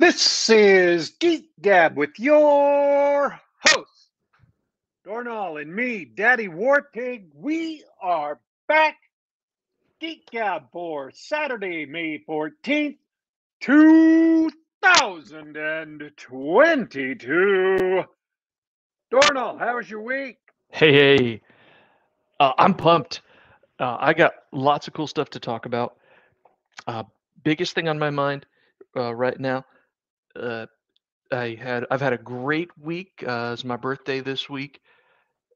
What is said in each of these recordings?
This is Geek Gab with your host, Dorrinal, and me, Daddy Warpig. We are back. Geek Gab for Saturday, May 14th, 2022. Dorrinal, how was your week? Hey, hey. Uh, I'm pumped. Uh, I got lots of cool stuff to talk about. Uh, biggest thing on my mind uh, right now. Uh, I had I've had a great week. Uh, it's my birthday this week,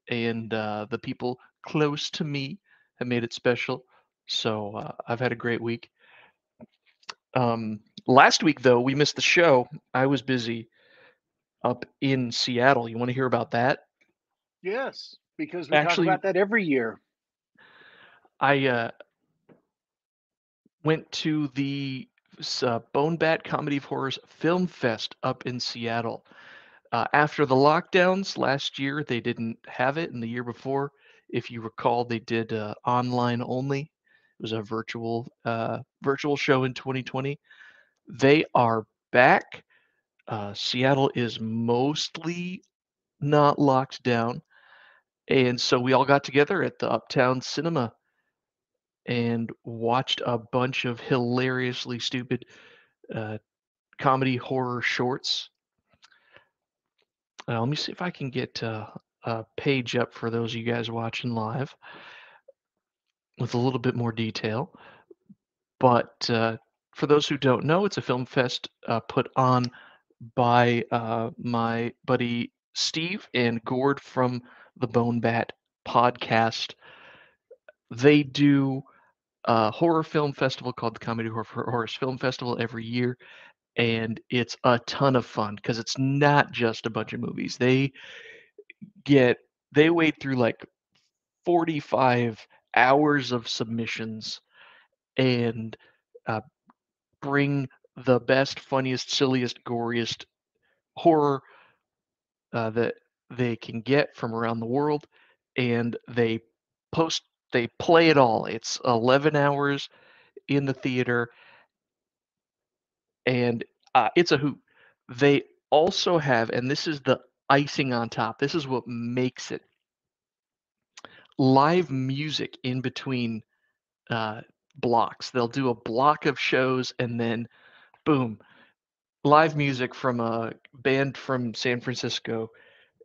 and uh, the people close to me have made it special. So uh, I've had a great week. Um, last week though, we missed the show. I was busy up in Seattle. You want to hear about that? Yes, because we Actually- talk about that every year. I uh, went to the uh, Bone Bat Comedy of Horrors Film Fest up in Seattle. Uh, after the lockdowns last year, they didn't have it, and the year before, if you recall, they did uh, online only. It was a virtual uh, virtual show in 2020. They are back. Uh, Seattle is mostly not locked down, and so we all got together at the Uptown Cinema and watched a bunch of hilariously stupid uh, comedy horror shorts. Uh, let me see if I can get uh, a page up for those of you guys watching live with a little bit more detail. But uh, for those who don't know, it's a film fest uh, put on by uh, my buddy Steve and Gord from the Bone Bat podcast. They do a horror film festival called the Comedy Horror Horrors Film Festival every year, and it's a ton of fun because it's not just a bunch of movies. They get they wade through like 45 hours of submissions and uh, bring the best, funniest, silliest, goriest horror uh, that they can get from around the world, and they post they play it all. It's 11 hours in the theater, and uh, it's a hoot. They also have, and this is the icing on top. This is what makes it live music in between uh, blocks. They'll do a block of shows, and then boom, live music from a band from San Francisco,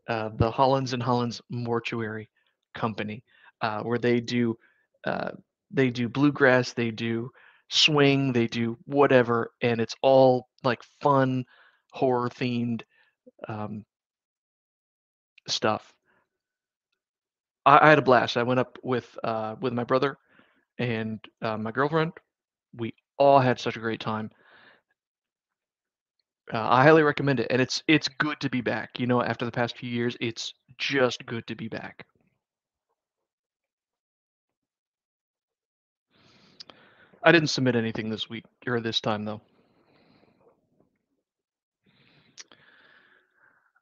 uh, the Hollins and Hollins Mortuary Company, uh, where they do uh, they do bluegrass, they do swing, they do whatever, and it's all like fun horror themed um, stuff. I, I had a blast. I went up with uh, with my brother and uh, my girlfriend. We all had such a great time. Uh, I highly recommend it, and it's it's good to be back. You know, after the past few years, it's just good to be back. I didn't submit anything this week or this time though.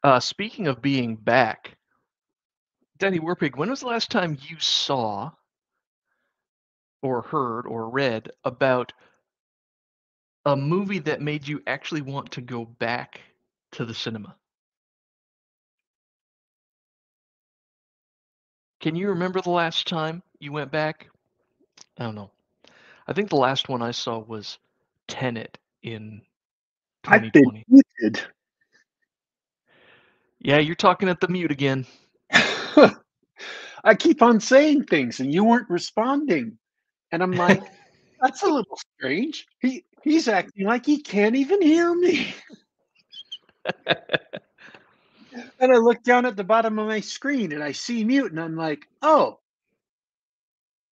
Uh, speaking of being back, Daddy Warpig, when was the last time you saw or heard or read about a movie that made you actually want to go back to the cinema? Can you remember the last time you went back? I don't know. I think the last one I saw was Tenet in I've been 2020. muted. Yeah, you're talking at the mute again. I keep on saying things and you weren't responding. And I'm like, that's a little strange. He he's acting like he can't even hear me. and I look down at the bottom of my screen and I see mute and I'm like, oh,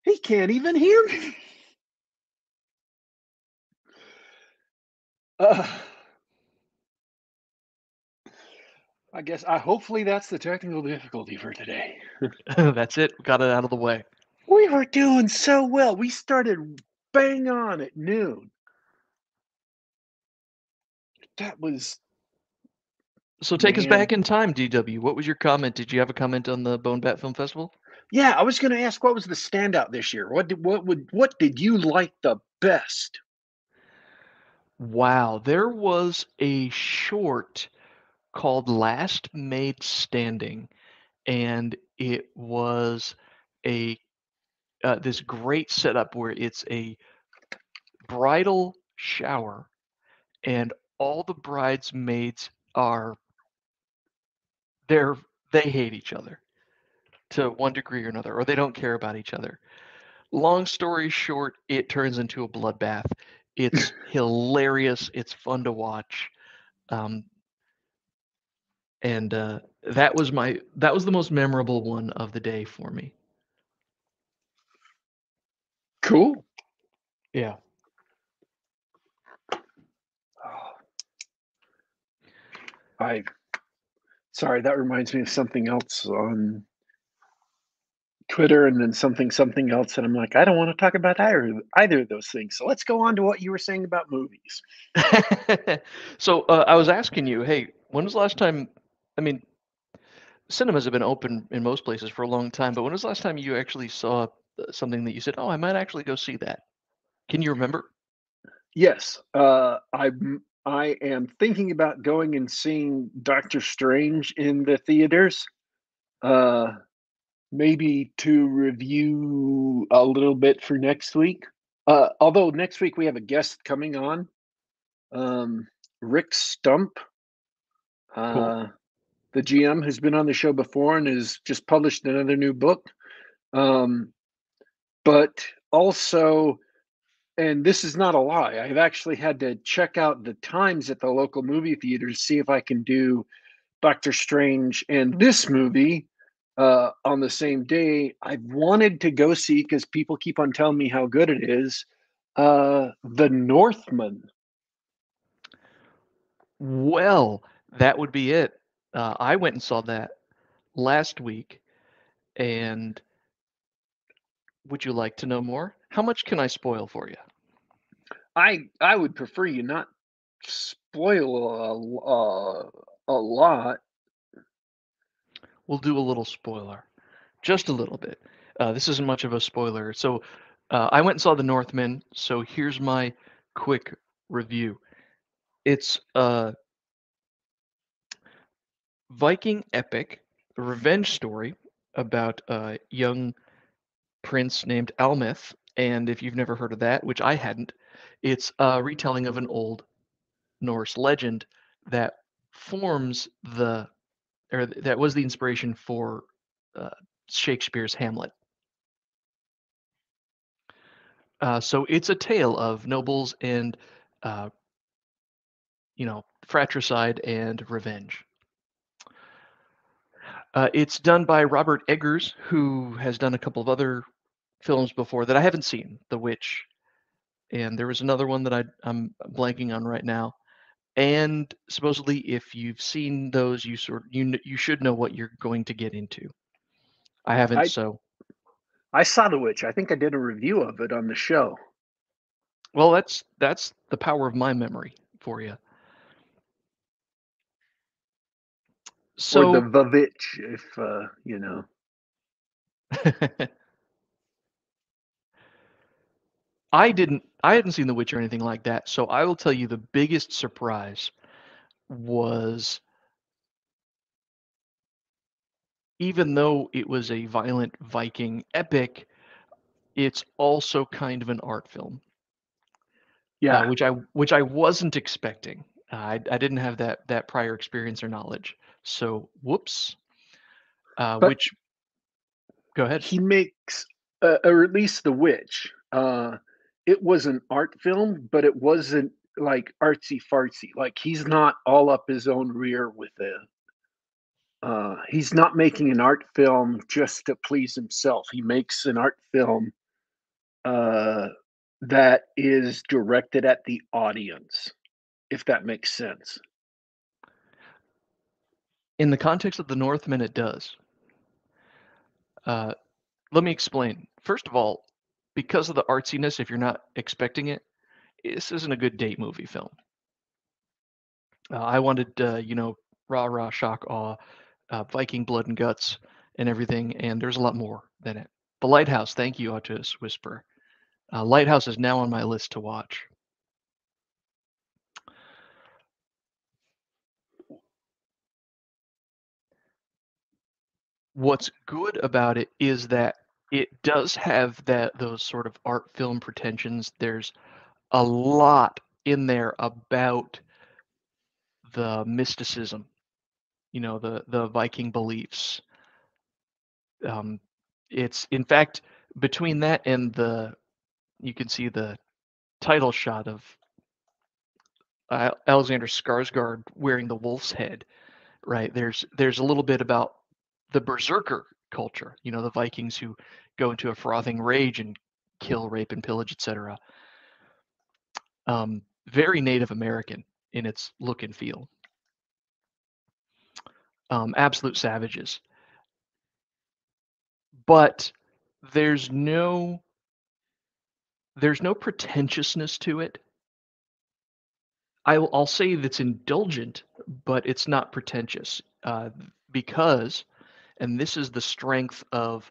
he can't even hear me. Uh, I guess I hopefully that's the technical difficulty for today. That's it. Got it out of the way. We were doing so well. We started bang on at noon. That was So take us back in time, DW. What was your comment? Did you have a comment on the Bone Bat Film Festival? yeah. I was going to ask what was the standout this year. What did what would what did you like the best? Wow, there was a short called Last Maid Standing, and it was a uh, this great setup where it's a bridal shower, and all the bridesmaids are they're they hate each other to one degree or another, or they don't care about each other. Long story short, it turns into a bloodbath. It's hilarious. It's fun to watch. Um, and uh, that was my that was the most memorable one of the day for me. Cool. Yeah. Oh. I sorry, that reminds me of something else on Twitter and then something something else and I'm like, I don't want to talk about either either of those things. So let's go on to what you were saying about movies. so uh, I was asking you, hey, when was the last time? I mean, cinemas have been open in most places for a long time, but when was the last time you actually saw uh, something that you said, "Oh, I might actually go see that"? Can you remember? Yes, uh, I'm. I am thinking about going and seeing Doctor Strange in the theaters. Uh, maybe to review a little bit for next week. Uh, although next week we have a guest coming on, um, Rick Stump, uh, cool. the GM, who's been on the show before and has just published another new book. Um, but also, and this is not a lie, I've actually had to check out the times at the local movie theater to see if I can do Doctor Strange and this movie uh, on the same day. I wanted to go see because people keep on telling me how good it is. Uh, the Northman. Well, that would be it. Uh, I went and saw that last week, and would you like to know more? How much can I spoil for you? I I would prefer you not spoil a, a, a lot. We'll do a little spoiler, just a little bit. Uh, this isn't much of a spoiler. So uh, I went and saw The Northman. So here's my quick review. It's a Viking epic, a revenge story about a young prince named Amleth. And if you've never heard of that, which I hadn't, it's a retelling of an old Norse legend that forms the, or that was the inspiration for uh, Shakespeare's Hamlet. Uh, so it's a tale of nobles and, uh, you know, fratricide and revenge. Uh, it's done by Robert Eggers, who has done a couple of other films before that I haven't seen, The Witch, and there was another one that I, I'm blanking on right now. And supposedly, if you've seen those, you sort you you should know what you're going to get into. I haven't, I, so I saw The Witch. I think I did a review of it on the show. Well, that's that's the power of my memory for you. So or the Vavitch, if uh, you know. I didn't I hadn't seen The Witch or anything like that, so I will tell you the biggest surprise was even though it was a violent Viking epic, it's also kind of an art film. Yeah, uh, which I which I wasn't expecting. Uh, I I didn't have that that prior experience or knowledge. So whoops. Uh, which go ahead. He makes uh, or at least The Witch. Uh, it was an art film, but it wasn't like artsy fartsy. Like he's not all up his own rear with it. Uh, he's not making an art film just to please himself. He makes an art film uh, that is directed at the audience, if that makes sense. In the context of the Northman, it does. Uh, let me explain. First of all, because of the artsiness, if you're not expecting it, this isn't a good date movie film. Uh, I wanted, uh, you know, rah rah shock awe, uh, Viking blood and guts and everything, and there's a lot more than it. The Lighthouse, thank you, Autos Whisper. Uh, Lighthouse is now on my list to watch. What's good about it is that it does have that those sort of art film pretensions. There's a lot in there about the mysticism, you know, the the Viking beliefs. Um, it's in fact between that and the you can see the title shot of uh, Alexander Skarsgård wearing the wolf's head, right? There's there's a little bit about the berserker culture, you know, the Vikings who go into a frothing rage and kill, rape, and pillage, etc. Um, very Native American in its look and feel. Um, absolute savages. But there's no there's no pretentiousness to it. I'll, I'll say that's indulgent, but it's not pretentious uh, because, and this is the strength of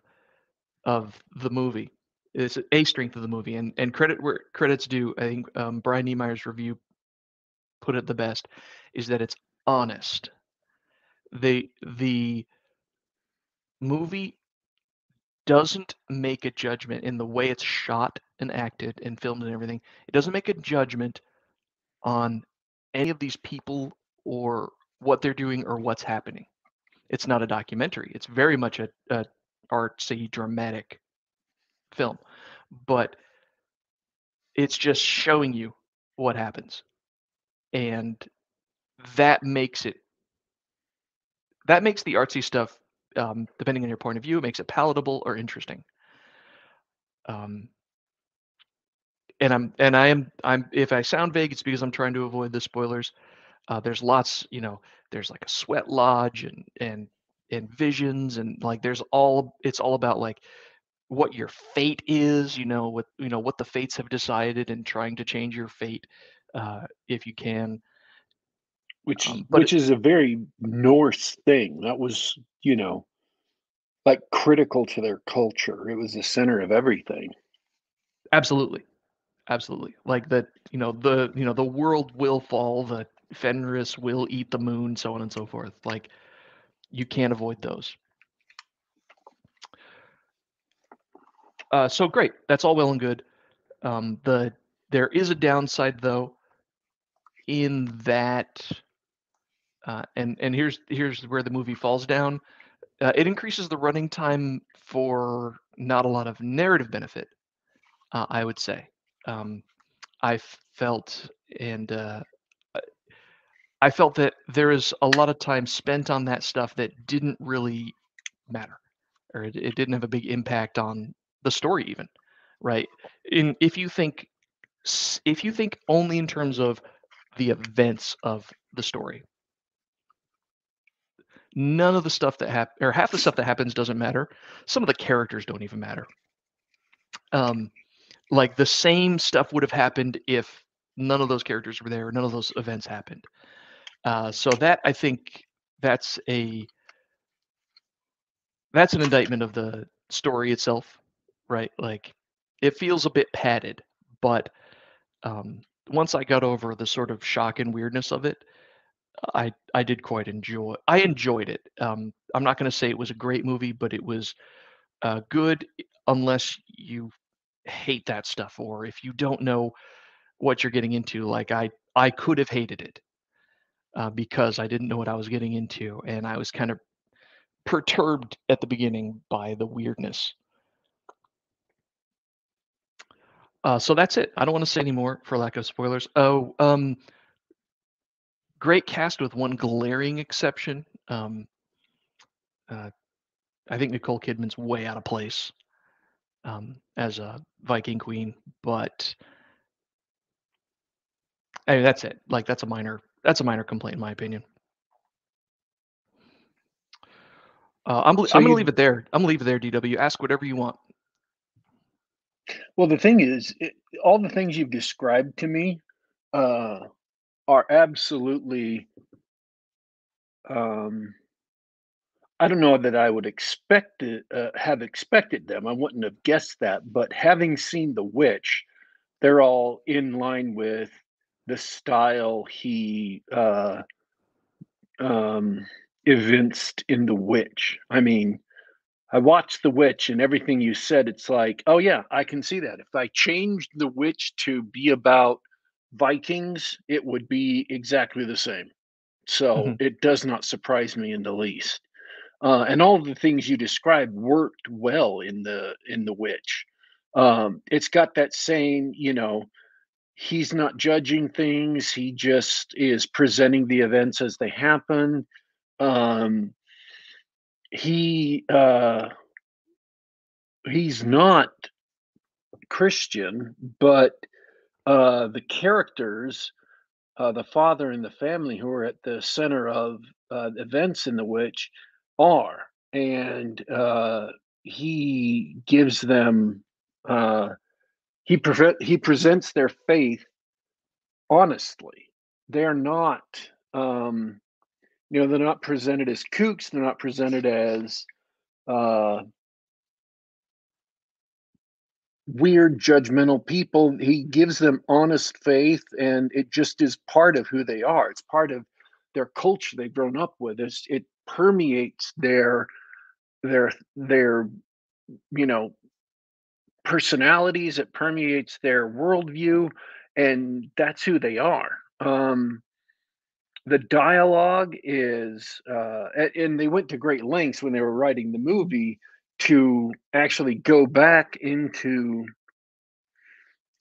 of the movie. It's a strength of the movie, and and credit where credit's due. I think um, Brian Niemeier's review put it the best, is that it's honest. The the movie doesn't make a judgment in the way it's shot and acted and filmed and everything. It doesn't make a judgment on any of these people or what they're doing or what's happening. It's not a documentary. It's very much a, a artsy, dramatic film, but it's just showing you what happens, and that makes it that makes the artsy stuff um, depending on your point of view, makes it palatable or interesting. Um, and I'm and I am I'm if I sound vague, it's because I'm trying to avoid the spoilers. Uh, there's lots, you know, there's like a sweat lodge and and and visions and like there's all it's all about like what your fate is, you know, what you know what the fates have decided and trying to change your fate uh, if you can which um, which it, is a very Norse thing. That was, you know, like critical to their culture. It was the center of everything. Absolutely, absolutely. Like that, you know, the you know the world will fall. The Fenris will eat the moon, so on and so forth. Like you can't avoid those. Uh, so great. That's all well and good. Um, the there is a downside though, in that uh, and and here's here's where the movie falls down. Uh, it increases the running time for not a lot of narrative benefit, uh, I would say. Um, I felt and uh, I felt that there is a lot of time spent on that stuff that didn't really matter, or it, it didn't have a big impact on the story, even. Right? In if you think if you think only in terms of the events of the story, none of the stuff that hap- or half the stuff that happens doesn't matter. Some of the characters don't even matter. Um, like the same stuff would have happened if none of those characters were there, none of those events happened. Uh, so that I think that's a that's an indictment of the story itself, right? Like it feels a bit padded, but um, once I got over the sort of shock and weirdness of it, I I did quite enjoy. I enjoyed it. Um, I'm not going to say it was a great movie, but it was uh, good unless you hate that stuff or if you don't know what you're getting into. Like I I could have hated it uh, because I didn't know what I was getting into, and I was kind of perturbed at the beginning by the weirdness. Uh, so that's it. I don't want to say any more for lack of spoilers. Oh, um, great cast with one glaring exception. Um, uh, I think Nicole Kidman's way out of place um, as a Viking queen, but I mean, that's it. Like that's a minor that's a minor complaint in my opinion. Uh, I'm, so I'm gonna leave it there. I'm gonna leave it there. DW, ask whatever you want. Well, the thing is, it, all the things you've described to me, uh, are absolutely um, I don't know that I would expect it, uh, have expected them. I wouldn't have guessed that, but having seen The Witch, they're all in line with the style he uh, um, evinced in The Witch. I mean, I watched The Witch and everything you said, it's like, oh yeah, I can see that. If I changed The Witch to be about Vikings, it would be exactly the same. So Mhm. it does not surprise me in the least. Uh, and all the things you described worked well in the in The Witch. Um, it's got that same, you know, he's not judging things, he just is presenting the events as they happen. Um, he uh, he's not Christian, but uh, the characters, uh, the father and the family who are at the center of uh, events in The Witch are, and uh, he gives them uh, he pre- he presents their faith honestly. They're not, um, you know, they're not presented as kooks. They're not presented as uh, weird, judgmental people. He gives them honest faith, and it just is part of who they are. It's part of their culture they've grown up with. It's, it permeates their their their you know personalities. It permeates their worldview, and that's who they are. Um, the dialogue is uh, and they went to great lengths when they were writing the movie to actually go back into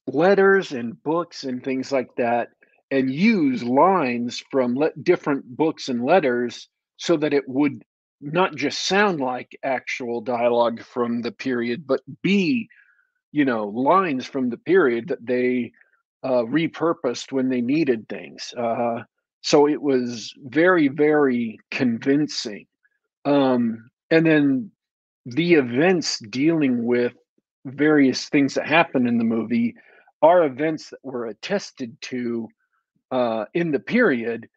letters and books and things like that and use lines from le- different books and letters so that it would not just sound like actual dialogue from the period but be you know lines from the period that they uh, repurposed when they needed things uh, so it was very very convincing um, and then the events dealing with various things that happen in the movie are events that were attested to uh, in the period.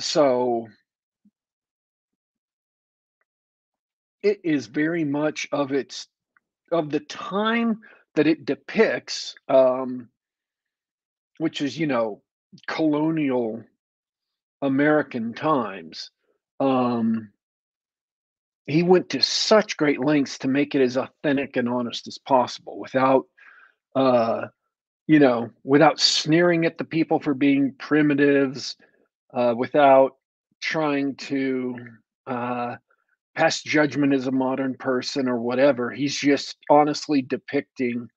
So it is very much of its of the time that it depicts, um, which is you know colonial American times. Um, he went to such great lengths to make it as authentic and honest as possible without uh, you know, without sneering at the people for being primitives, uh, without trying to uh, pass judgment as a modern person or whatever. He's just honestly depicting,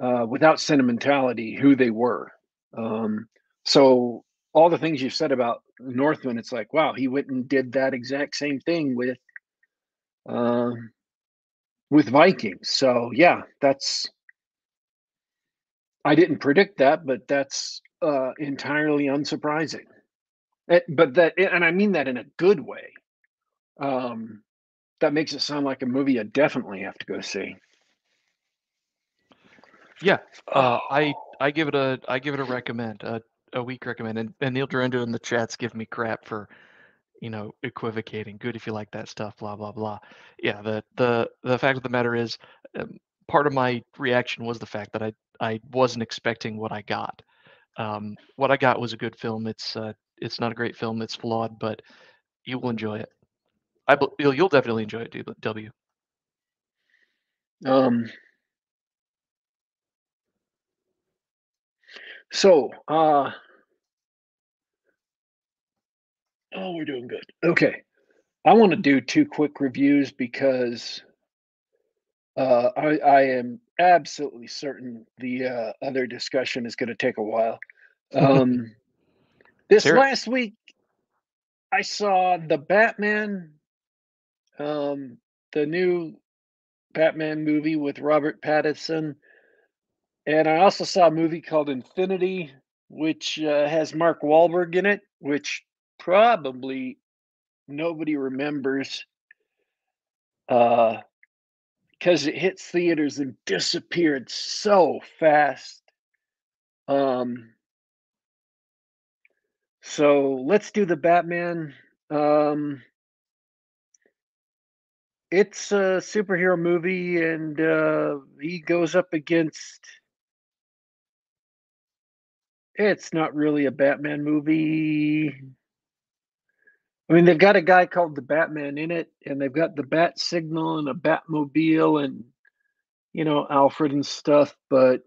uh, without sentimentality, who they were. Um, so all the things you've said about Northman, it's like, wow, he went and did that exact same thing with um, with Vikings. So yeah, that's I didn't predict that, but that's uh, entirely unsurprising. It, but that, and I mean that in a good way. Um, that makes it sound like a movie I definitely have to go see. Yeah, uh, Oh, I I give it a I give it a recommend a a weak recommend and, and Neil Durando in the chats give me crap for you know equivocating. Good if you like that stuff. Blah blah blah. Yeah, the the the fact of the matter is, um, part of my reaction was the fact that I I wasn't expecting what I got. Um, what I got was a good film. It's uh, it's not a great film. It's flawed, but you will enjoy it. I bel- you'll, you'll definitely enjoy it, W. um, so, uh, oh, we're doing good. Okay, I want to do two quick reviews because uh, I, I am absolutely certain the uh, other discussion is going to take a while. Um, this it. last week, I saw the Batman, um, the new Batman movie with Robert Pattinson, and I also saw a movie called Infinite, which uh, has Mark Wahlberg in it, which probably nobody remembers uh because it hits theaters and disappeared so fast. Um, so let's do the Batman. Um, it's a superhero movie, and uh, he goes up against. It's not really a Batman movie. I mean, they've got a guy called the Batman in it, and they've got the Bat Signal and a Batmobile and, you know, Alfred and stuff, but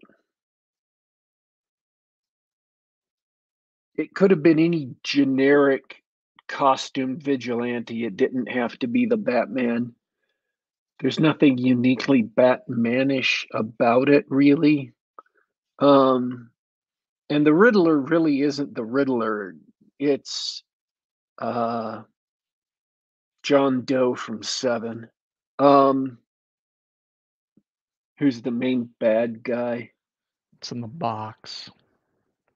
it could have been any generic costume vigilante. It didn't have to be the Batman. There's nothing uniquely Batmanish about it, really. Um, and the Riddler really isn't the Riddler. It's uh, John Doe from Seven, um, who's the main bad guy. It's in the box.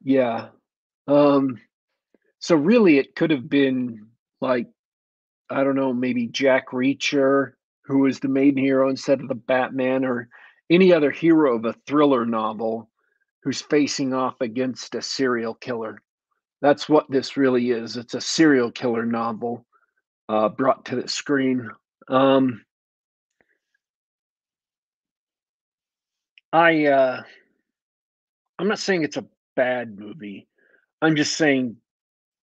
Yeah. Um, so really, it could have been like I don't know, maybe Jack Reacher, who was the main hero instead of the Batman, or any other hero of a thriller novel who's facing off against a serial killer. That's what this really is. It's a serial killer novel uh, brought to the screen. Um, I uh, I'm not saying it's a bad movie. I'm just saying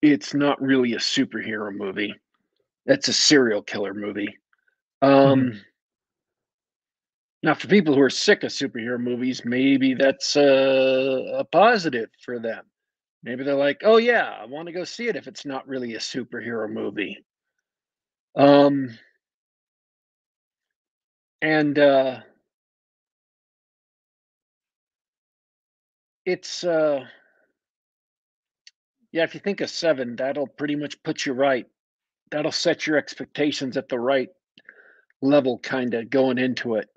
it's not really a superhero movie. It's a serial killer movie. Um, mm-hmm. Now, for people who are sick of superhero movies, maybe that's a, a positive for them. Maybe they're like, "Oh yeah, I want to go see it if it's not really a superhero movie." Um, and uh, it's uh, yeah. If you think of seven, that'll pretty much put you right. That'll set your expectations at the right level, kind of going into it.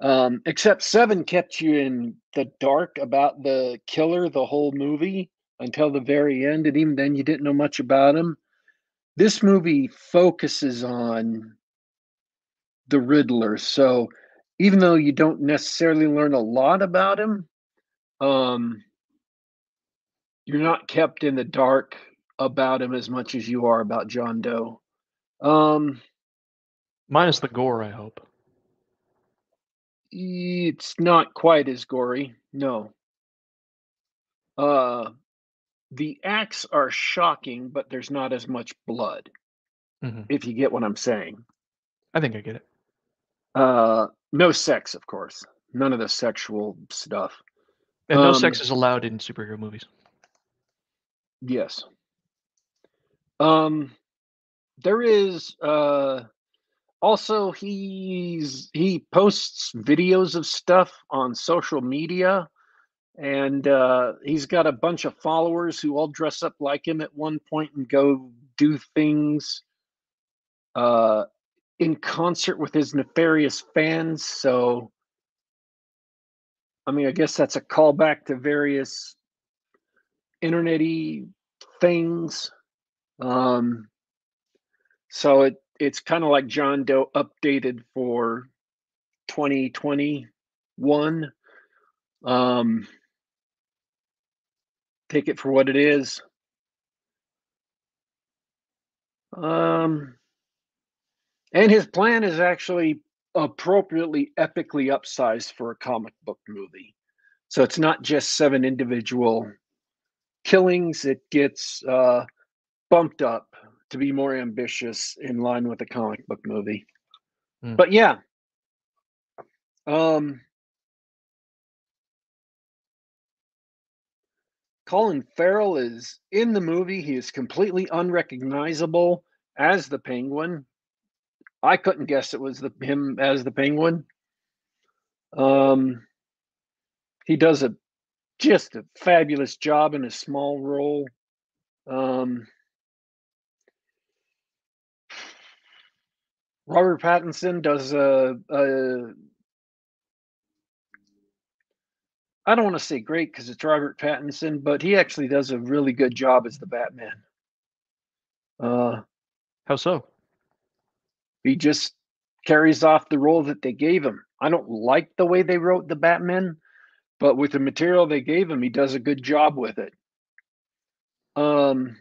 Um, except Seven kept you in the dark about the killer the whole movie until the very end, and even then you didn't know much about him. This movie focuses on the Riddler, so even though you don't necessarily learn a lot about him, um, you're not kept in the dark about him as much as you are about John Doe. Um, Minus the gore, I hope. It's not quite as gory. No. Uh, the acts are shocking, but there's not as much blood. Mm-hmm. If you get what I'm saying. I think I get it. Uh, no sex, of course. None of the sexual stuff. And no um, sex is allowed in superhero movies. Yes. Um, there is uh also he's he posts videos of stuff on social media and uh, he's got a bunch of followers who all dress up like him at one point and go do things uh, in concert with his nefarious fans so i mean i guess that's a callback to various internety things um, so it it's kind of like John Doe updated for 2021. Um, take it for what it is. Um, and his plan is actually appropriately epically upsized for a comic book movie. So it's not just seven individual killings, it gets uh, bumped up to be more ambitious in line with the comic book movie. Mm. But yeah. Um Colin Farrell is in the movie. He is completely unrecognizable as the Penguin. I couldn't guess it was the him as the Penguin. Um, he does a just a fabulous job in a small role. Um, Robert Pattinson does a, a I don't want to say great because it's Robert Pattinson, but he actually does a really good job as the Batman. Uh, How so? He just carries off the role that they gave him. I don't like the way they wrote the Batman, but with the material they gave him, he does a good job with it. Um,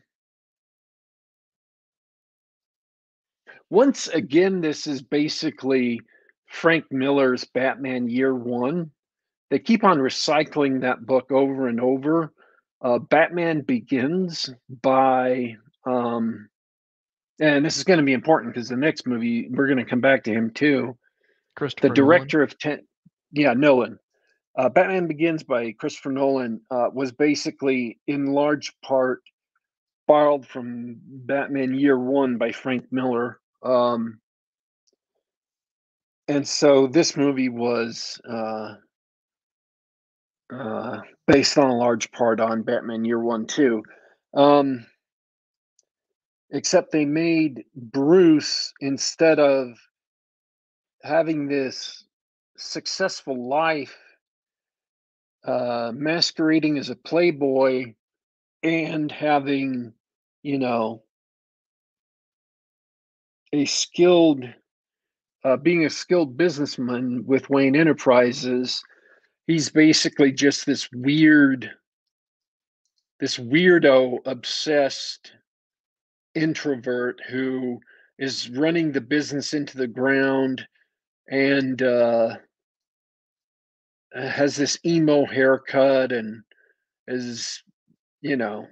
once again, this is basically Frank Miller's Batman Year One. They keep on recycling that book over and over. Uh, Batman Begins by um, and this is going to be important because the next movie we're going to come back to him too. Christopher The director of ten, yeah, Nolan. Uh, Batman Begins by Christopher Nolan uh, was basically in large part borrowed from Batman Year One by Frank Miller. Um, and so this movie was uh, uh, based on a large part on Batman Year One too. Um, except they made Bruce instead of having this successful life, uh, masquerading as a playboy and having, you know, a skilled, uh, being a skilled businessman with Wayne Enterprises. He's basically just this weird, this weirdo obsessed introvert who is running the business into the ground and uh, has this emo haircut and is, you know,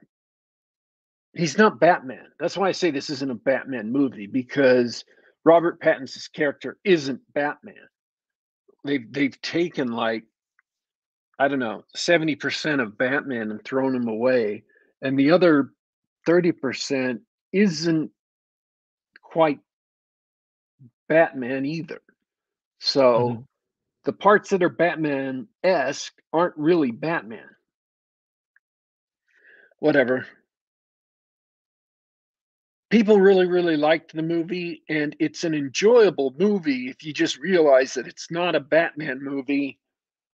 he's not Batman. That's why I say this isn't a Batman movie because Robert Pattinson's character isn't Batman. They've they've taken like I don't know seventy percent of Batman and thrown him away, and the other thirty percent isn't quite Batman either. So Mhm. the parts that are Batman esque aren't really Batman. Whatever. People really, really liked the movie, and it's an enjoyable movie if you just realize that it's not a Batman movie.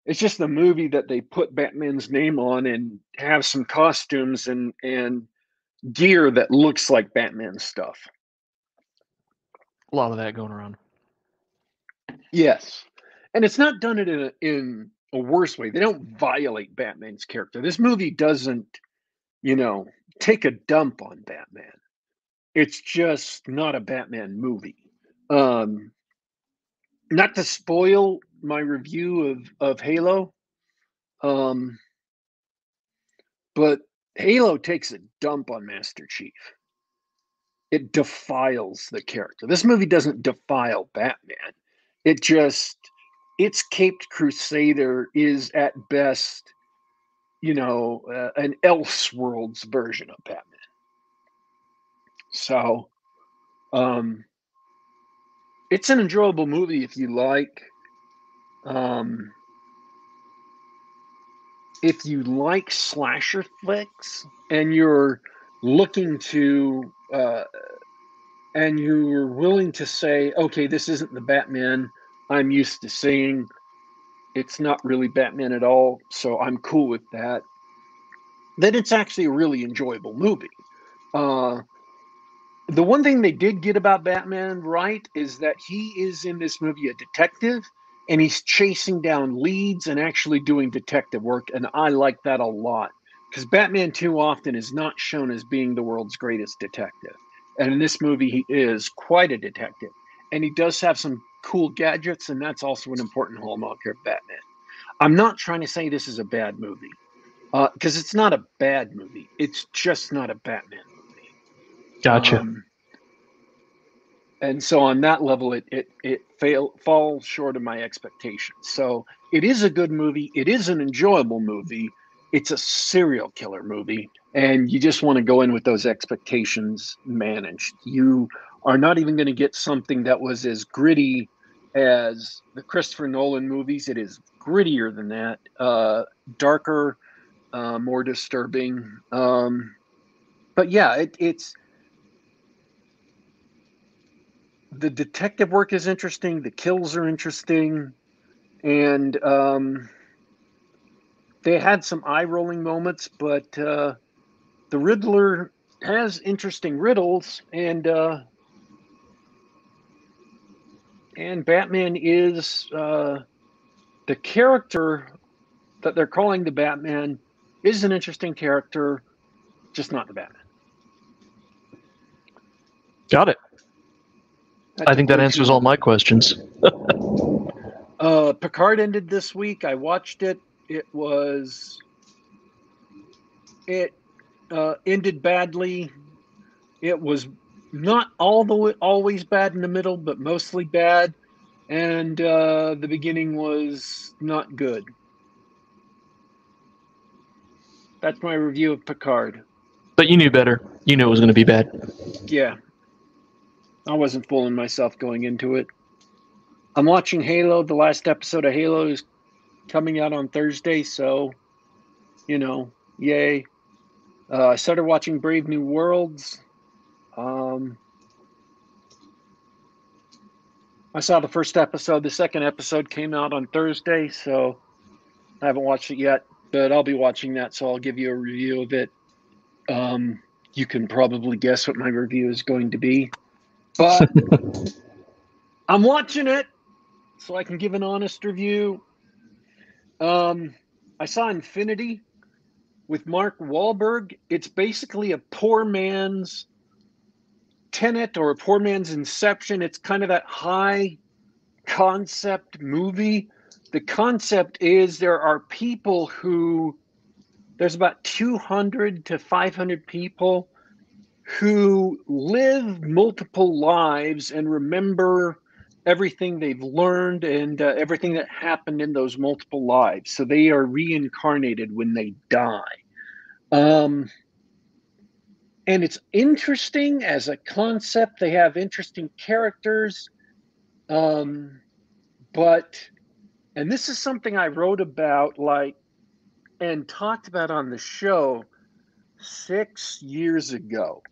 It's just a movie that they put Batman's name on and have some costumes and and gear that looks like Batman stuff. A lot of that going around. Yes, and it's not done it in a, in a worse way. They don't violate Batman's character. This movie doesn't, you know, take a dump on Batman. It's just not a Batman movie. Um, not to spoil my review of of Halo, um, but Halo takes a dump on Master Chief. It defiles the character. This movie doesn't defile Batman. It just its caped crusader is at best, you know, uh, an Elseworlds version of Batman. So, um, it's an enjoyable movie if you like. Um, if you like slasher flicks and you're looking to uh, and you're willing to say, okay, this isn't the Batman I'm used to seeing. It's not really Batman at all, so I'm cool with that. Then it's actually a really enjoyable movie. Uh, the one thing they did get about Batman right is that he is in this movie a detective and he's chasing down leads and actually doing detective work. And I like that a lot because Batman too often is not shown as being the world's greatest detective. And in this movie, he is quite a detective. And he does have some cool gadgets, and that's also an important hallmark of Batman. I'm not trying to say this is a bad movie uh, because it's not a bad movie. It's just not a Batman. Gotcha. Um, and so on that level, it it it fail falls short of my expectations. So it is a good movie. It is an enjoyable movie. It's a serial killer movie, and you just want to go in with those expectations managed. You are not even going to get something that was as gritty as the Christopher Nolan movies. It is grittier than that, uh, darker, uh, more disturbing. Um, but yeah, it, it's the detective work is interesting. The kills are interesting, and um, they had some eye rolling moments. But uh, the Riddler has interesting riddles, and uh, and Batman is uh, the character that they're calling the Batman is an interesting character, just not the Batman. Got it. I think that answers all my questions. Uh, Picard ended this week. I watched it. It was. It uh, ended badly. It was not all the way always bad in the middle, but mostly bad. And uh, the beginning was not good. That's my review of Picard. But you knew better. You knew it was going to be bad. Yeah. I wasn't fooling myself going into it. I'm watching Halo. The last episode of Halo is coming out on Thursday, so you know, yay. Uh, I started watching Brave New Worlds. Um, I saw the first episode. The second episode came out on Thursday, so I haven't watched it yet, but I'll be watching that, so I'll give you a review of it. Um, you can probably guess what my review is going to be, but I'm watching it so I can give an honest review. Um, I saw Infinite with Mark Wahlberg. It's basically a poor man's Tenet or a poor man's Inception. It's kind of that high concept movie. The concept is there are people who, there's about 200 to 500 people who live multiple lives and remember everything they've learned and uh, everything that happened in those multiple lives. So they are reincarnated when they die. Um, and it's interesting as a concept. They have interesting characters. Um, but, and this is something I wrote about, like, and talked about on the show six years ago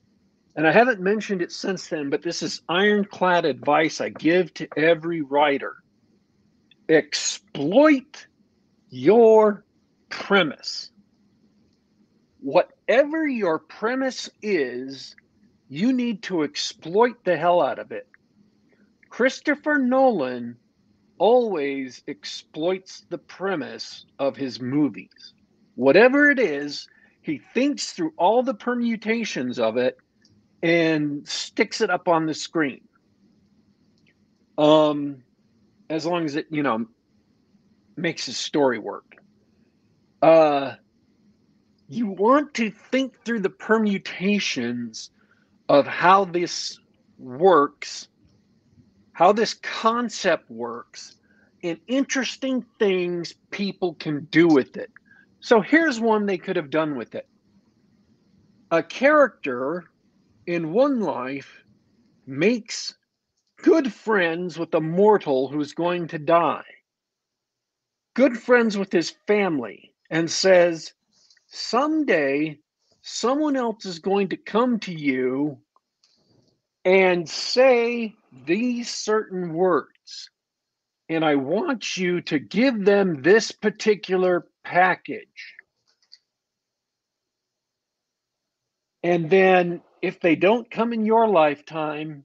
and I haven't mentioned it since then, but this is ironclad advice I give to every writer exploit your premise. Whatever your premise is, you need to exploit the hell out of it. Christopher Nolan always exploits the premise of his movies. Whatever it is, he thinks through all the permutations of it and sticks it up on the screen. Um, as long as it, you know, makes the story work. Uh, you want to think through the permutations of how this works, how this concept works, and interesting things people can do with it. So here's one they could have done with it. A character in one life makes good friends with a mortal who's going to die, good friends with his family, and says, Someday someone else is going to come to you and say these certain words. And I want you to give them this particular package. And then if they don't come in your lifetime,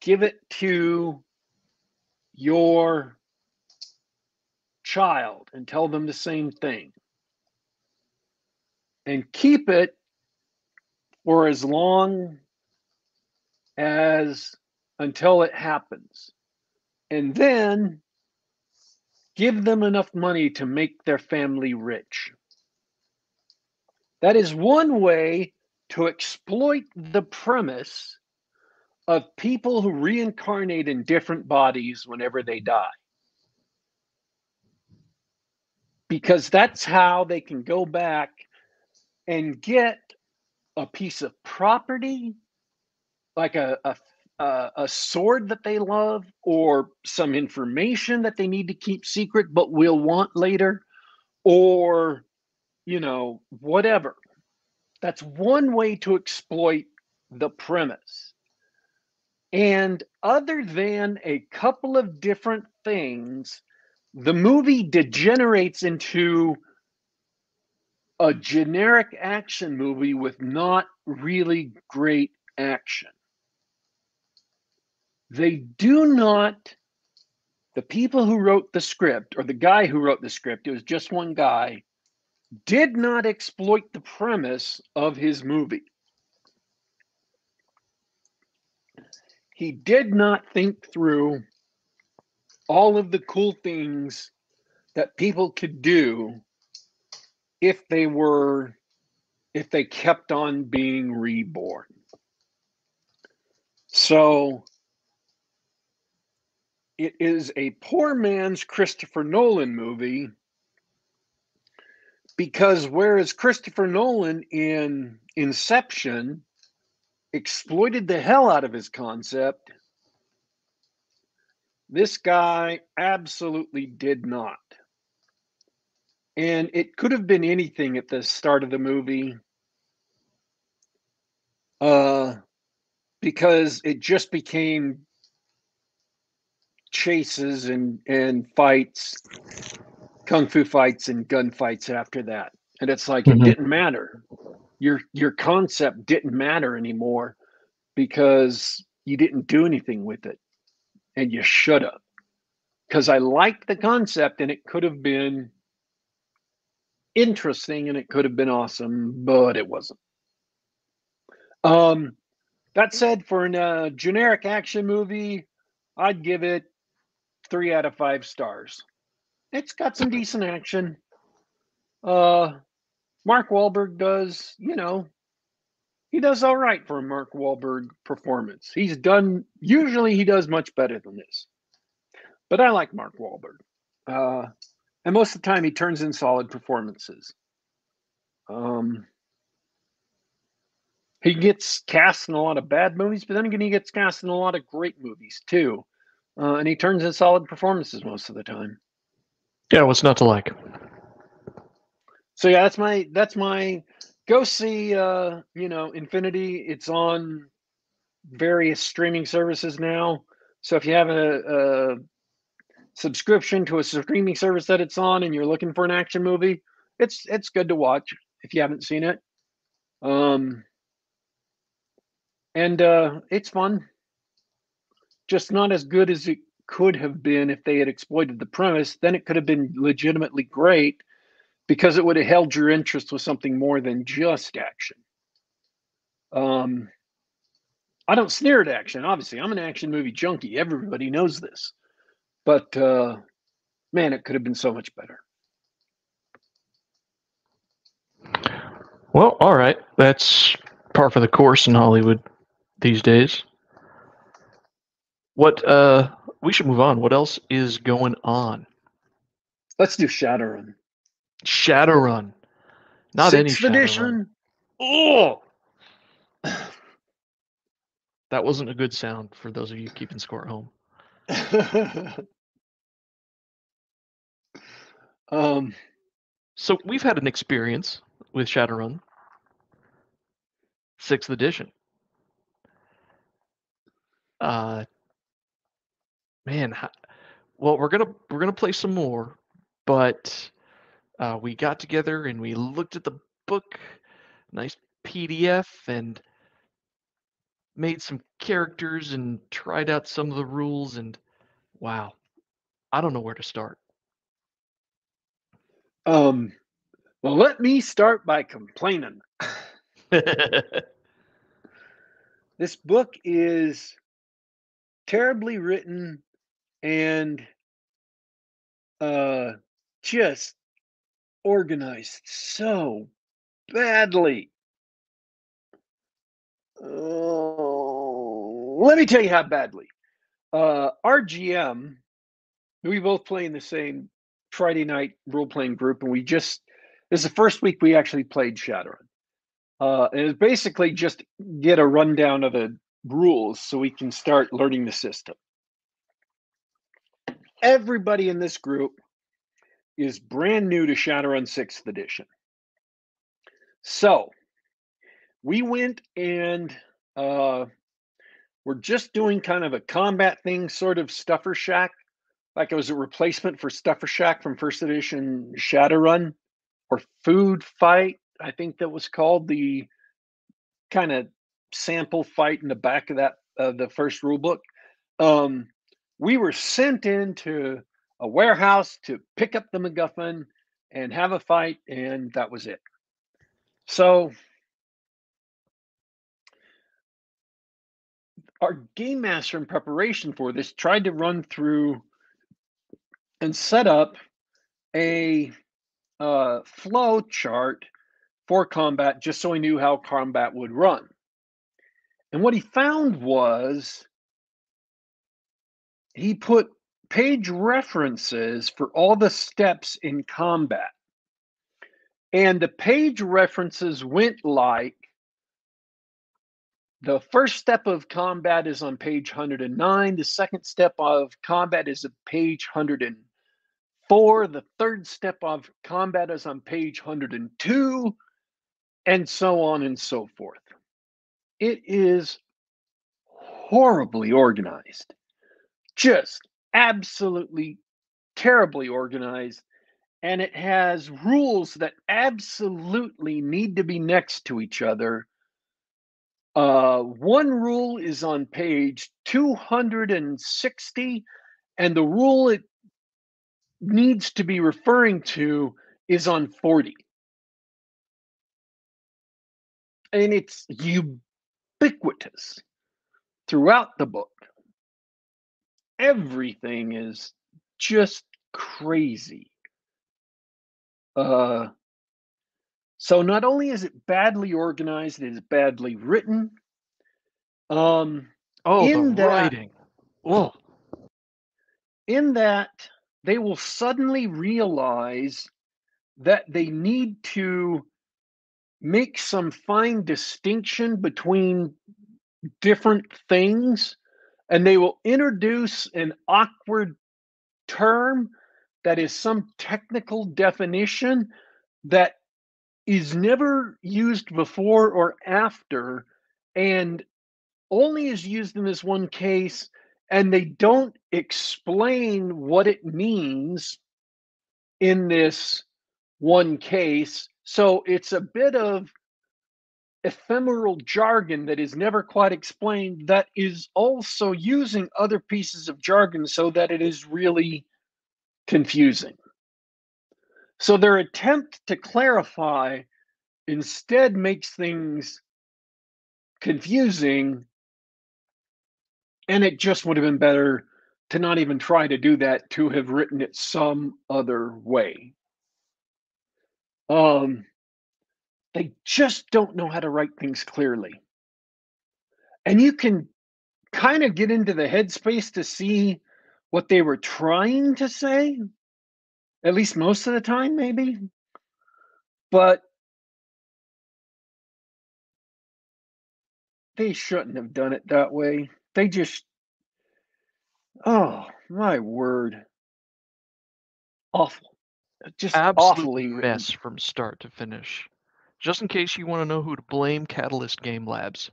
give it to your child and tell them the same thing. And keep it for as long as until it happens. And then give them enough money to make their family rich. That is one way to exploit the premise of people who reincarnate in different bodies whenever they die. Because that's how they can go back and get a piece of property, like a, a, a, a sword that they love, or some information that they need to keep secret but will want later, or, you know, whatever that's one way to exploit the premise. And other than a couple of different things, the movie degenerates into a generic action movie with not really great action. They do not, the people who wrote the script, or the guy who wrote the script, it was just one guy, did not exploit the premise of his movie. He did not think through all of the cool things that people could do if they were if they kept on being reborn. So it is a poor man's Christopher Nolan movie because whereas Christopher Nolan in Inception exploited the hell out of his concept, this guy absolutely did not. And it could have been anything at the start of the movie. Uh, because it just became chases and and fights, kung fu fights and gunfights after that. And it's like Mhm. it didn't matter. Your your concept didn't matter anymore because you didn't do anything with it. And you should have. Because I liked the concept and it could have been interesting and it could have been awesome, but it wasn't. Um that said, for a uh, generic action movie, I'd give it three out of five stars. It's got some decent action. Uh, Mark Wahlberg does, you know, he does all right for a Mark Wahlberg performance. He's done, usually, he does much better than this. But I like Mark Wahlberg. Uh, and most of the time, he turns in solid performances. Um, he gets cast in a lot of bad movies, but then again, he gets cast in a lot of great movies too. Uh, and he turns in solid performances most of the time. Yeah, what's not to like? So yeah, that's my that's my go see uh, you know, Infinite. It's on various streaming services now. So if you have a, a subscription to a streaming service that it's on and you're looking for an action movie, it's it's good to watch if you haven't seen it. Um and uh it's fun. Just not as good as it could have been if they had exploited the premise. Then it could have been legitimately great because it would have held your interest with something more than just action. Um, I don't sneer at action. Obviously, I'm an action movie junkie. Everybody knows this, but uh, man, it could have been so much better. Well, all right. That's par for the course in Hollywood these days. What uh we should move on. What else is going on? Let's do Shadowrun. Shadowrun. Not any Shadowrun. edition. Oh. That wasn't a good sound for those of you keeping score at home. um, So we've had an experience with Shadowrun. Sixth edition. Uh man, well we're gonna we're gonna play some more, but uh, we got together and we looked at the book, nice PDF, and made some characters and tried out some of the rules and wow, I don't know where to start. um, well, let me start by complaining. This book is terribly written and uh, just organized so badly. Oh, let me tell you how badly. Uh, our GM, we both play in the same Friday night role playing group, and we just this is the first week we actually played Shadowrun. Uh, and it's basically just get a rundown of the rules so we can start learning the system. Everybody in this group is brand new to Shadowrun 6th edition. So we went and uh, we're just doing kind of a combat thing, sort of Stuffer Shack, like it was a replacement for Stuffer Shack from first edition Shadowrun or Food Fight, I think that was called the kind of sample fight in the back of that uh, the first rule book. Um, we were sent into a warehouse to pick up the MacGuffin and have a fight, and that was it. So our game master in preparation for this tried to run through and set up a uh, flow chart for combat just so he knew how combat would run. And what he found was he put page references for all the steps in combat. And the page references went like the first step of combat is on page 109. The second step of combat is at page 104. The third step of combat is on page 102, and so on and so forth. It is horribly organized, just absolutely terribly organized. And it has rules that absolutely need to be next to each other. Uh, one rule is on page 260, and the rule it needs to be referring to is on 40. And it's ubiquitous throughout the book. Everything is just crazy. Uh, so not only is it badly organized, it is badly written. Um, Oh, In the that- writing. Oh, in that they will suddenly realize that they need to make some fine distinction between different things and they will introduce an awkward term that is some technical definition that is never used before or after and only is used in this one case and they don't explain what it means in this one case. So it's a bit of ephemeral jargon that is never quite explained, that is also using other pieces of jargon so that it is really confusing. So their attempt to clarify instead makes things confusing and it just would have been better to not even try to do that, to have written it some other way. Um, they just don't know how to write things clearly. And you can kind of get into the headspace to see what they were trying to say, at least most of the time, maybe. But they shouldn't have done it that way. They just, oh my word, awful, just absolute awfully written. mess from start to finish. Just in case you want to know who to blame, Catalyst Game Labs.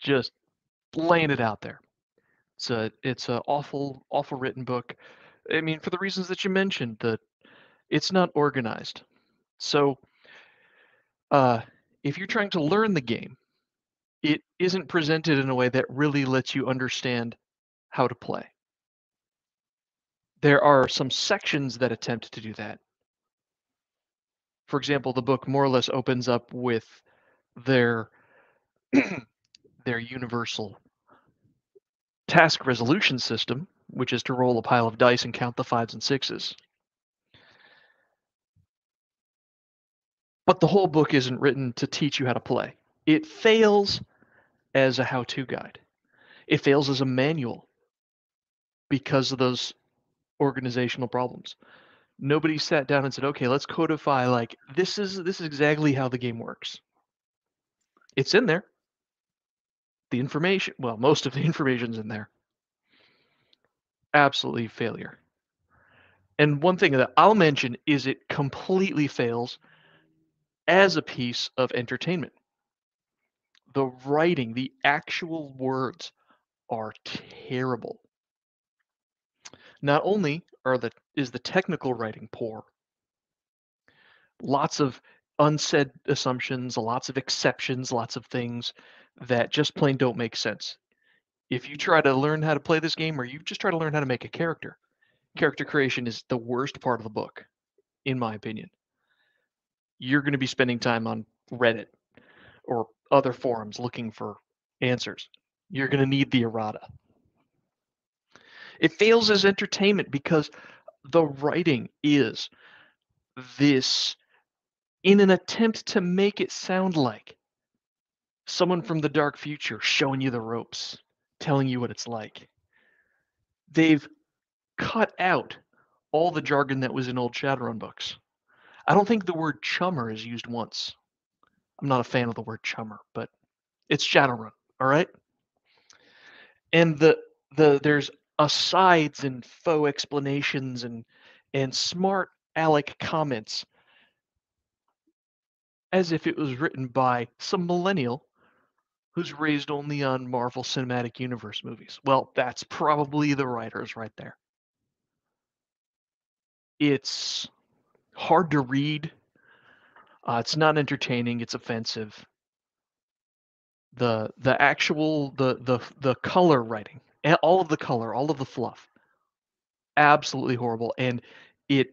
Just laying it out there. It's a it's a awful awful written book. I mean, for the reasons that you mentioned, that it's not organized. So, uh, if you're trying to learn the game, it isn't presented in a way that really lets you understand how to play. There are some sections that attempt to do that. For example, the book more or less opens up with their their universal task resolution system, which is to roll a pile of dice and count the fives and sixes. But the whole book isn't written to teach you how to play. It fails as a how to guide, it fails as a manual because of those organizational problems. Nobody sat down and said, "Okay, let's codify like this is this is exactly how the game works." It's in there. The information, well, most of the information's in there. Absolutely failure. And one thing that I'll mention is it completely fails as a piece of entertainment. The writing, the actual words are terrible. Not only are the is the technical writing poor, lots of unsaid assumptions, lots of exceptions, lots of things that just plain don't make sense. If you try to learn how to play this game or you just try to learn how to make a character, character creation is the worst part of the book, in my opinion. You're going to be spending time on Reddit or other forums looking for answers. You're going to need the errata. It fails as entertainment because the writing is this in an attempt to make it sound like someone from the dark future showing you the ropes, telling you what it's like. They've cut out all the jargon that was in old Shadowrun books. I don't think the word chummer is used once. I'm not a fan of the word chummer, but it's Shadowrun, all right? And the the there's asides and faux explanations and and smart aleck comments as if it was written by some millennial who's raised only on Marvel Cinematic Universe movies. Well, that's probably the writers right there. It's hard to read. Uh, it's not entertaining. It's offensive. The the actual the the the color writing, all of the color, all of the fluff, absolutely horrible, and it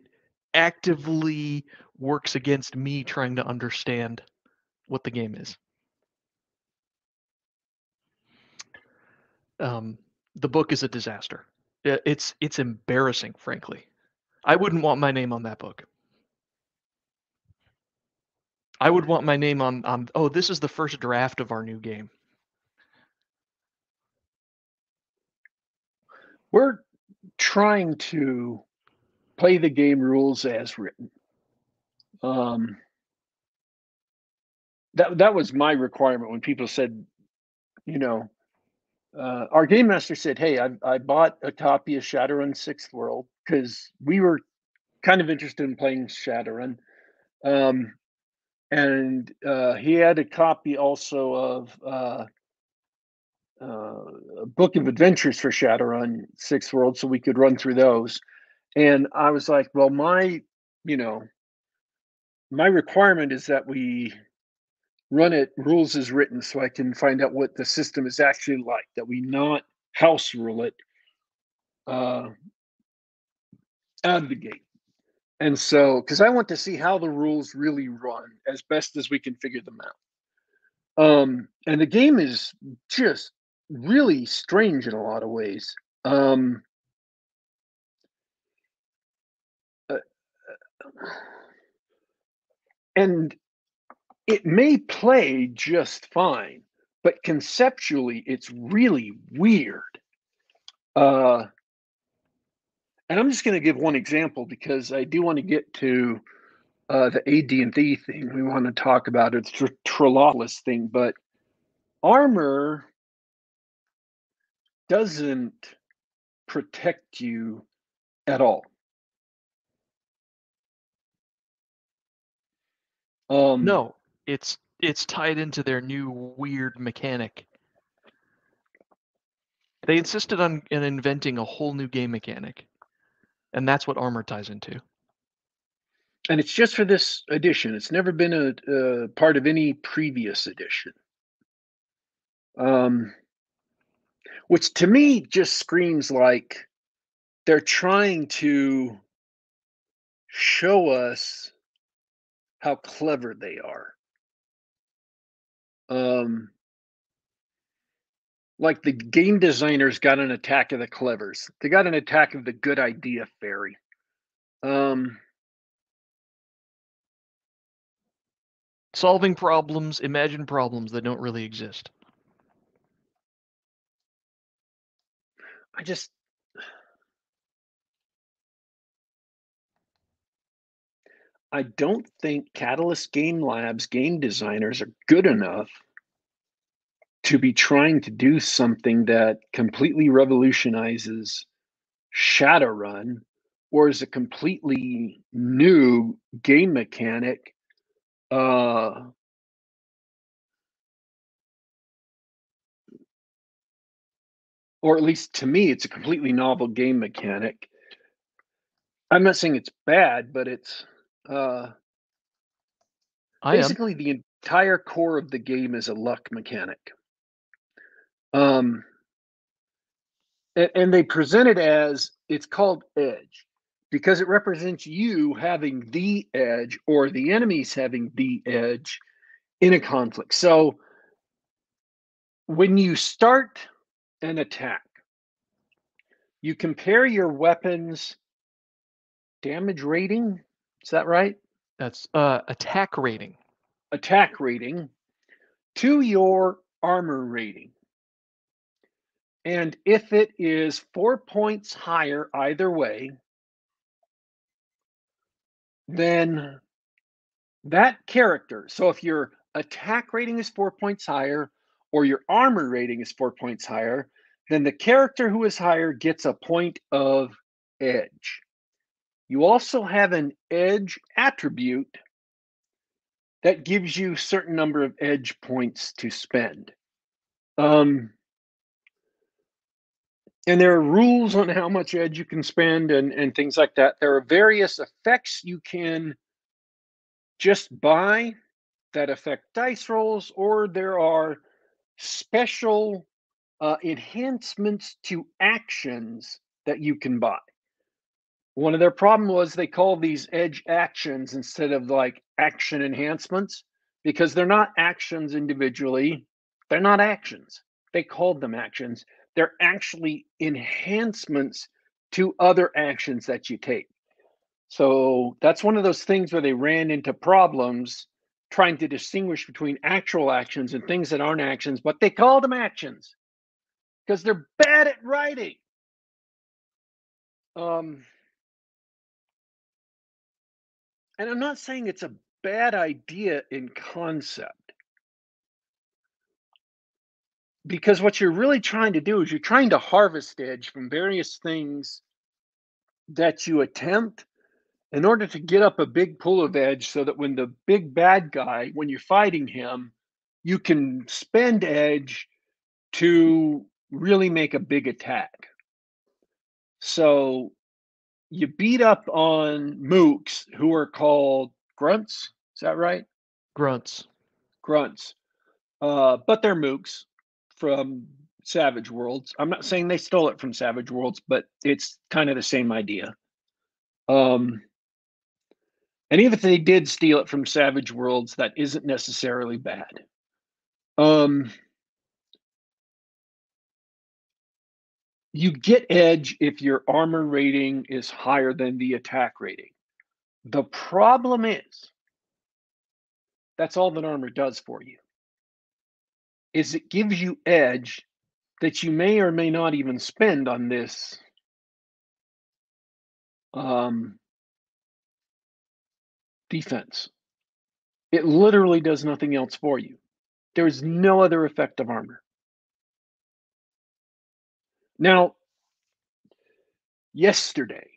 actively works against me trying to understand what the game is. Um, the book is a disaster. It's it's embarrassing, frankly. I wouldn't want my name on that book. I would want my name on on. Oh, this is the first draft of our new game. We're trying to play the game rules as written. Um, that that was my requirement when people said, you know, uh, our game master said, "Hey, I, I bought a copy of Shadowrun Sixth World because we were kind of interested in playing Shadowrun, um, and uh, he had a copy also of uh, uh, a book of adventures for Shadowrun Sixth World, so we could run through those." And I was like, "Well, my, you know, my requirement is that we run it rules as written so I can find out what the system is actually like, that we not house rule it uh, out of the gate. And so, because I want to see how the rules really run as best as we can figure them out. Um, and the game is just really strange in a lot of ways. Um, uh, uh and it may play just fine, but conceptually, it's really weird. Uh, and I'm just going to give one example because I do want to get to uh, the AD&D thing. We want to talk about it, the Trollopolis thing, but armor doesn't protect you at all. Um, no, it's it's tied into their new weird mechanic. They insisted on, on inventing a whole new game mechanic, and that's what armor ties into. And it's just for this edition. It's never been a, a part of any previous edition. Um, which to me just screams like they're trying to show us how clever they are. Um, like the game designers got an attack of the clevers. They got an attack of the good idea fairy. Um, solving problems, imagine problems that don't really exist. I just I don't think Catalyst Game Labs game designers are good enough to be trying to do something that completely revolutionizes Shadowrun or is a completely new game mechanic uh, or at least to me it's a completely novel game mechanic i'm not saying it's bad but it's uh, I basically, am. the entire core of the game is a luck mechanic. Um, and, and they present it as it's called edge because it represents you having the edge or the enemies having the edge in a conflict. So when you start an attack, you compare your weapons damage rating is that right? That's uh, attack rating. Attack rating to your armor rating. And if it is four points higher either way, then that character, so if your attack rating is four points higher or your armor rating is four points higher, then the character who is higher gets a point of edge. You also have an edge attribute that gives you a certain number of edge points to spend. Um, and there are rules on how much edge you can spend and, and things like that. There are various effects you can just buy that affect dice rolls, or there are special uh, enhancements to actions that you can buy. One of their problem was they call these edge actions instead of like action enhancements because they're not actions individually. They're not actions. They called them actions. They're actually enhancements to other actions that you take. So that's one of those things where they ran into problems trying to distinguish between actual actions and things that aren't actions, but they call them actions because they're bad at writing. Um, and I'm not saying it's a bad idea in concept. Because what you're really trying to do is you're trying to harvest edge from various things that you attempt in order to get up a big pool of edge so that when the big bad guy, when you're fighting him, you can spend edge to really make a big attack. So you beat up on mooks who are called grunts. Is that right? Grunts. Grunts. Uh, but they're mooks from Savage Worlds. I'm not saying they stole it from Savage Worlds, but it's kind of the same idea. Um, and even if they did steal it from Savage Worlds, that isn't necessarily bad. Um, you get edge if your armor rating is higher than the attack rating. The problem is that's all that armor does for you. Is it gives you edge that you may or may not even spend on this um, defense. It literally does nothing else for you. There is no other effect of armor. Now, yesterday,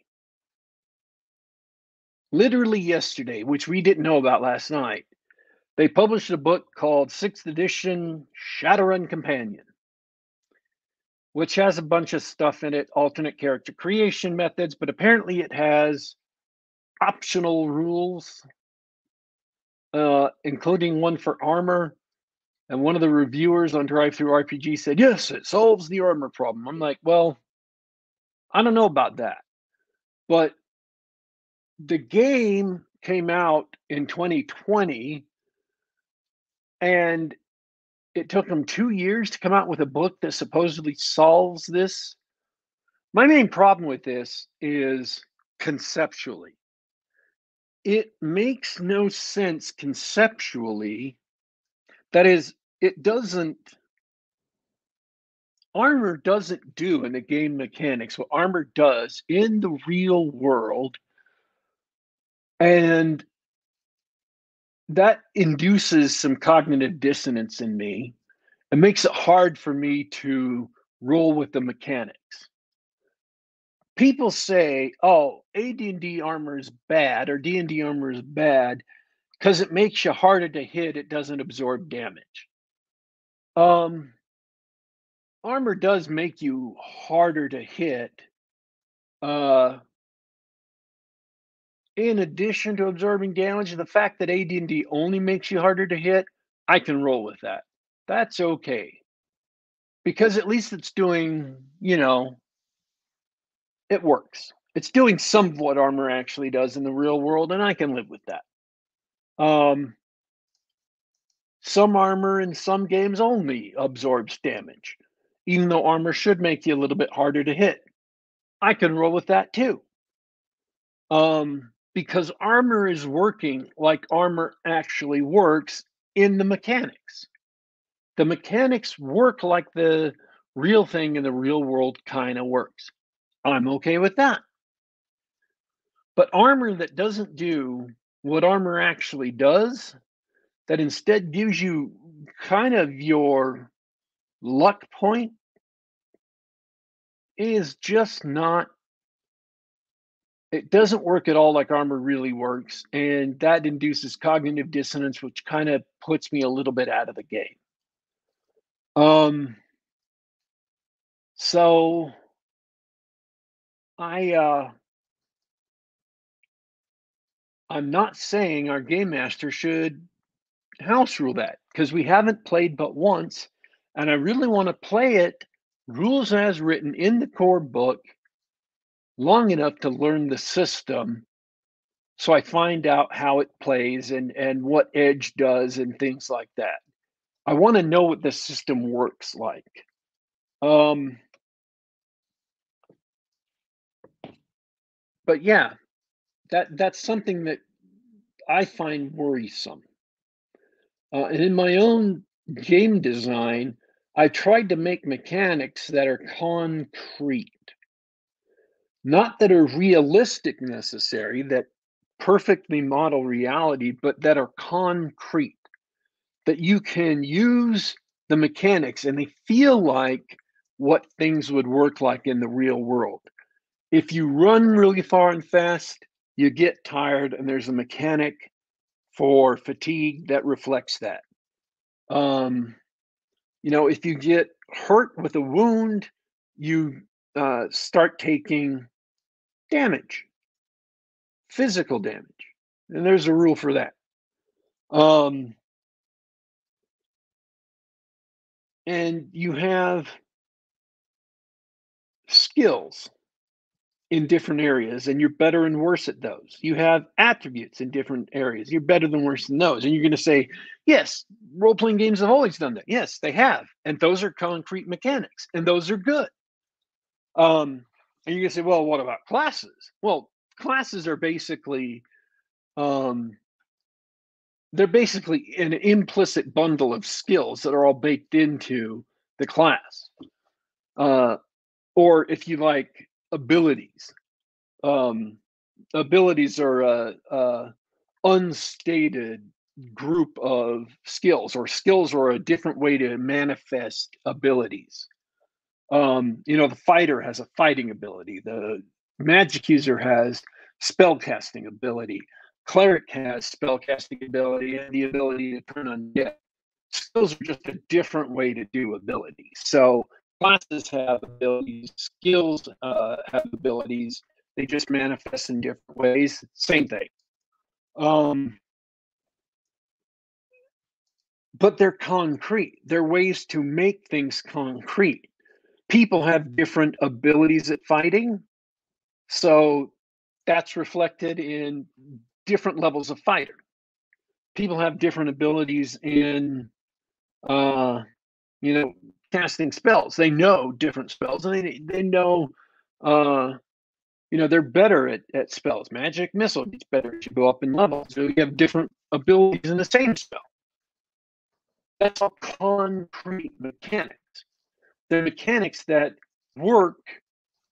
literally yesterday, which we didn't know about last night, they published a book called Sixth Edition Shadowrun Companion, which has a bunch of stuff in it, alternate character creation methods, but apparently it has optional rules, uh, including one for armor. And one of the reviewers on DriveThruRPG said, Yes, it solves the armor problem. I'm like, Well, I don't know about that. But the game came out in 2020 and it took them two years to come out with a book that supposedly solves this. My main problem with this is conceptually it makes no sense conceptually. That is, it doesn't. Armor doesn't do in the game mechanics what armor does in the real world. And that induces some cognitive dissonance in me. It makes it hard for me to roll with the mechanics people say, "Oh, AD&D armor is bad or D&D armor is bad because it makes you harder to hit. It doesn't absorb damage." Um, armor does make you harder to hit. Uh, in addition to absorbing damage, the fact that AD&D only makes you harder to hit, I can roll with that. That's okay. Because at least it's doing, you know, it works. It's doing some of what armor actually does in the real world, and I can live with that. Um, some armor in some games only absorbs damage, even though armor should make you a little bit harder to hit. I can roll with that too. Um, because armor is working like armor actually works in the mechanics. the mechanics work like the real thing in the real world kind of works. I'm okay with that. But armor that doesn't do what armor actually does, that instead gives you kind of your luck point, is just not it doesn't work at all like armor really works and that induces cognitive dissonance which kind of puts me a little bit out of the game um so i uh i'm not saying our game master should house rule that because we haven't played but once and i really want to play it rules as written in the core book long enough to learn the system so I find out how it plays and and what edge does and things like that. I want to know what the system works like. Um but yeah, that that's something that I find worrisome. Uh, and in my own game design, I tried to make mechanics that are concrete not that are realistic necessary, that perfectly model reality, but that are concrete, that you can use the mechanics and they feel like what things would work like in the real world. If you run really far and fast, you get tired, and there's a mechanic for fatigue that reflects that. Um, you know, if you get hurt with a wound, you uh, start taking damage, physical damage. And there's a rule for that. Um, and you have skills in different areas and you're better and worse at those. You have attributes in different areas. You're better than worse than those. And you're going to say yes role-playing games have always done that. Yes they have. And those are concrete mechanics and those are good. Um, and you can say, well, what about classes? Well, classes are basically um, they're basically an implicit bundle of skills that are all baked into the class. Uh, or if you like, abilities. Um, abilities are a, a unstated group of skills, or skills are a different way to manifest abilities. Um, you know, the fighter has a fighting ability. The magic user has spell casting ability. Cleric has spell casting ability and the ability to turn undead. Skills are just a different way to do abilities. So classes have abilities, skills uh, have abilities. They just manifest in different ways. Same thing. Um, but they're concrete. They're ways to make things concrete people have different abilities at fighting. So that's reflected in different levels of fighter. People have different abilities in, uh, you know, casting spells. They know different spells, and they they know, uh, you know, they're better at, at spells. Magic missile gets better as you go up in levels. So you have different abilities in the same spell. That's all concrete mechanics they're mechanics that work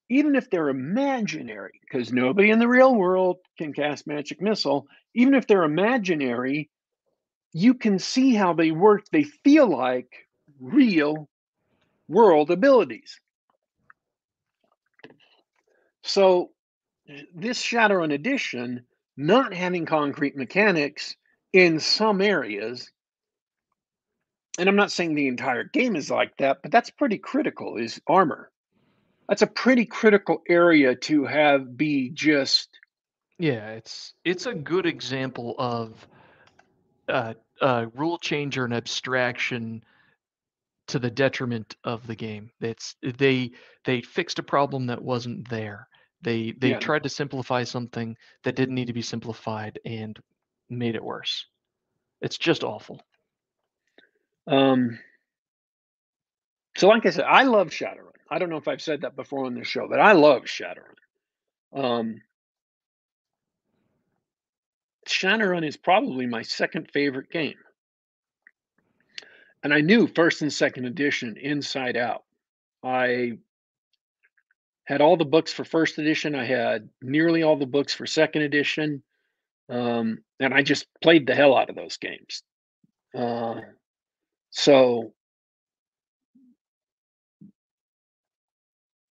even if they're imaginary, because nobody in the real world can cast magic missile, even if they're imaginary, you can see how they work. They feel like real world abilities. So, this Shadowrun edition, not having concrete mechanics in some areas, and I'm not saying the entire game is like that, but that's pretty critical is armor. That's a pretty critical area to have be just Yeah, it's it's a good example of uh, a rule change or an abstraction to the detriment of the game. It's they they fixed a problem that wasn't there. They they yeah. tried to simplify something that didn't need to be simplified and made it worse. It's just awful. Um, so, like I said, I love Shadowrun. I don't know if I've said that before on the show, but I love Shadowrun. Um, Shadowrun is probably my second favorite game. And I knew first and second edition inside out. I had all the books for first edition. I had nearly all the books for second edition, um, and I just played the hell out of those games. Uh, so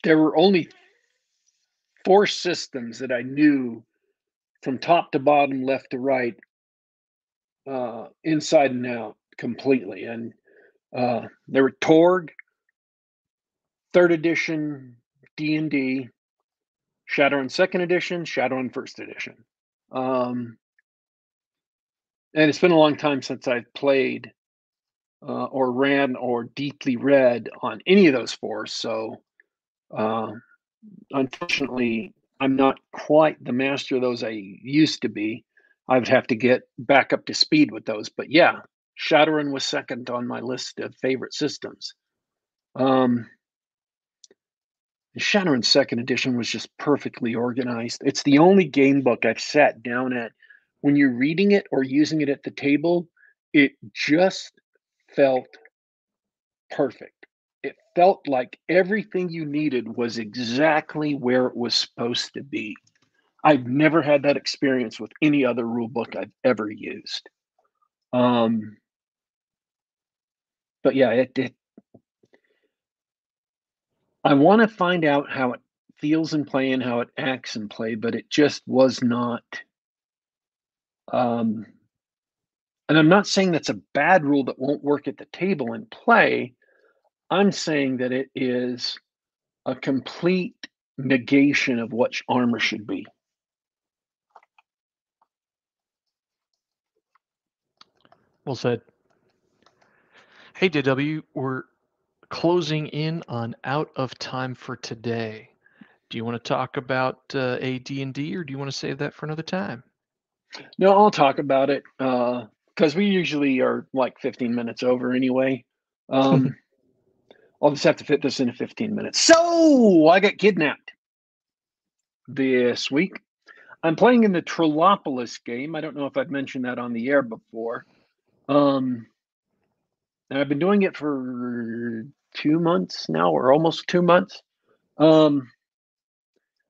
there were only four systems that I knew from top to bottom, left to right, uh, inside and out completely. And uh, there were Torg, third edition D and D, Shadowrun second edition, Shadowrun first edition. Um, and it's been a long time since I've played uh, or ran or deeply read on any of those four. So, uh, unfortunately, I'm not quite the master of those I used to be. I would have to get back up to speed with those. But yeah, Shadowrun was second on my list of favorite systems. Um, Second Edition was just perfectly organized. It's the only game book I've sat down at. When you're reading it or using it at the table, it just felt perfect. It felt like everything you needed was exactly where it was supposed to be. I've never had that experience with any other rule book I've ever used. Um, but yeah, it, I want to find out how it feels in play and how it acts in play, but it just was not. Um, and I'm not saying that's a bad rule that won't work at the table and play. I'm saying that it is a complete negation of what armor should be. Well said. Hey, DW, we're closing in on out of time for today. Do you want to talk about uh, AD&D or do you want to save that for another time? No, I'll talk about it because uh, we usually are like 15 minutes over anyway. Um, I'll just have to fit this into 15 minutes. So I got kidnapped this week. I'm playing in the Trollopolis game. I don't know if I've mentioned that on the air before. Um, and I've been doing it for two months now, or almost two months. Um,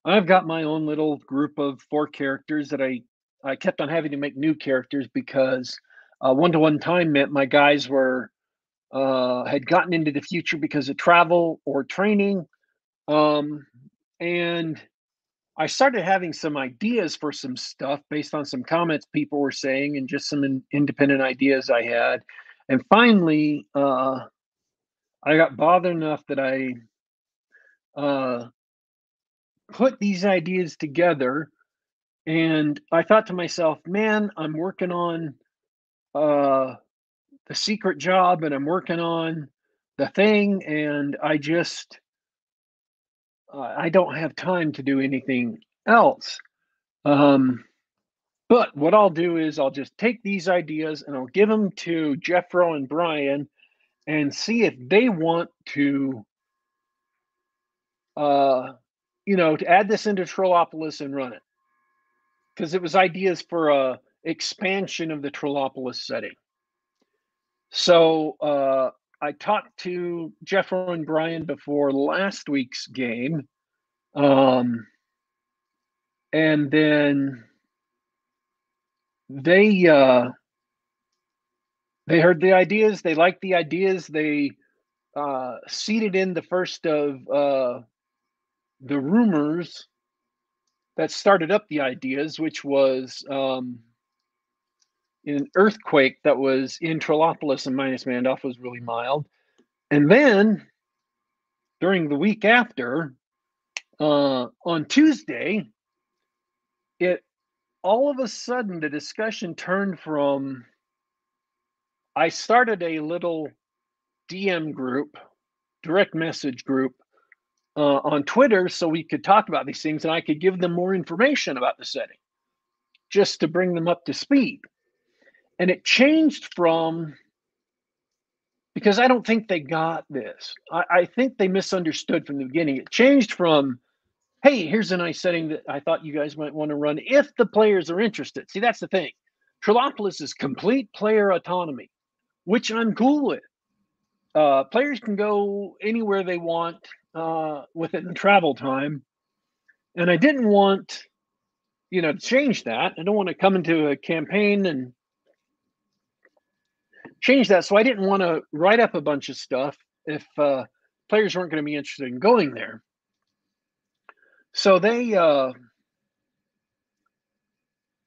I've got my own little group of four characters that I I kept on having to make new characters because one to one time meant my guys were uh, had gotten into the future because of travel or training, um, and I started having some ideas for some stuff based on some comments people were saying and just some in, independent ideas I had, and finally. Uh, I got bothered enough that I uh, put these ideas together and I thought to myself, man, I'm working on uh, the secret job and I'm working on the thing, and I just uh, I don't have time to do anything else. Um, but what I'll do is I'll just take these ideas and I'll give them to Jeffro and Brian and see if they want to uh you know to add this into Trollopolis and run it. Because it was ideas for a expansion of the Trollopolis setting. So uh I talked to Jeffro and Brian before last week's game um and then they uh they heard the ideas they liked the ideas they uh, seeded in the first of uh, the rumors that started up the ideas which was um, an earthquake that was in Trollopolis and Minas Mandolph was really mild. And then during the week after uh, on Tuesday it all of a sudden the discussion turned from I started a little DM group, direct message group uh, on Twitter so we could talk about these things and I could give them more information about the setting just to bring them up to speed. And it changed from because I don't think they got this. I, I think they misunderstood from the beginning. It changed from, hey, here's a nice setting that I thought you guys might want to run if the players are interested. See, that's the thing. Trollopolis is complete player autonomy which I'm cool with. uh, players can go anywhere they want uh, within travel time. And I didn't want, you know, to change that. I don't want to come into a campaign and change that. So I didn't want to write up a bunch of stuff if uh, players weren't going to be interested in going there. So they uh,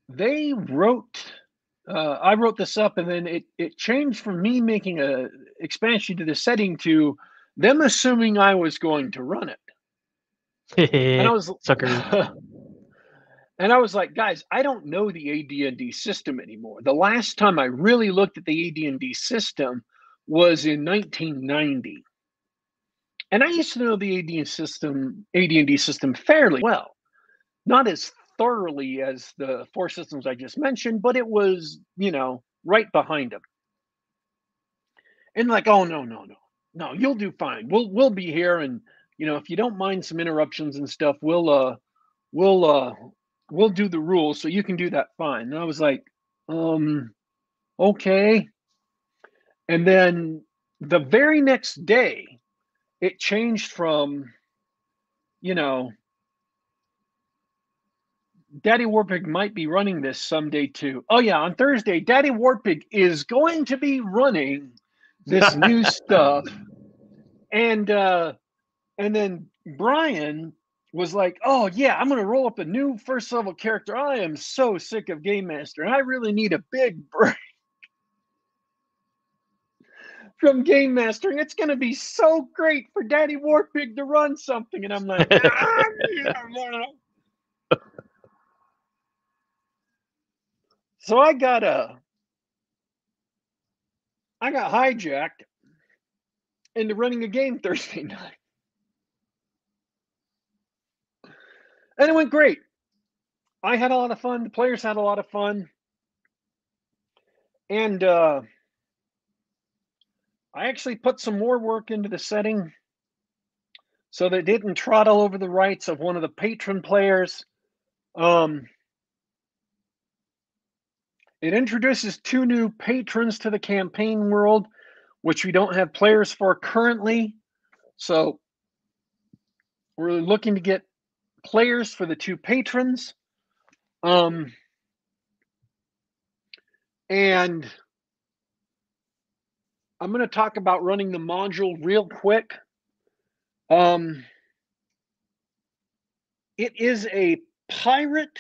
they wrote. Uh, I wrote this up, and then it it changed from me making a expansion to the setting to them assuming I was going to run it. and I was sucker. and I was like, guys, I don't know the AD&D system anymore. The last time I really looked at the AD&D system was in 1990. And I used to know the AD system, AD&D system fairly well. Not as thoroughly as the four systems I just mentioned, but it was, you know, right behind them. And like, oh no, no, no. No, you'll do fine. We'll we'll be here and you know, if you don't mind some interruptions and stuff, we'll uh we'll uh we'll do the rules so you can do that fine. And I was like, um okay. And then the very next day, it changed from, you know, Daddy Warpig might be running this someday too. Oh yeah, on Thursday, Daddy Warpig is going to be running this new stuff. And uh and then Brian was like, "Oh yeah, I'm gonna roll up a new first level character. I am so sick of Game Master, and I really need a big break from Game Mastering. It's gonna be so great for Daddy Warpig to run something." And I'm like, ah, so I got a, I got hijacked into running a game Thursday night. and it went great. I had a lot of fun. The players had a lot of fun. And uh, I actually put some more work into the setting so it didn't trot all over the rights of one of the patron players. Um, it introduces two new patrons to the campaign world, which we don't have players for currently. So we're looking to get players for the two patrons. Um, and I'm going to talk about running the module real quick. Um, it is a pirate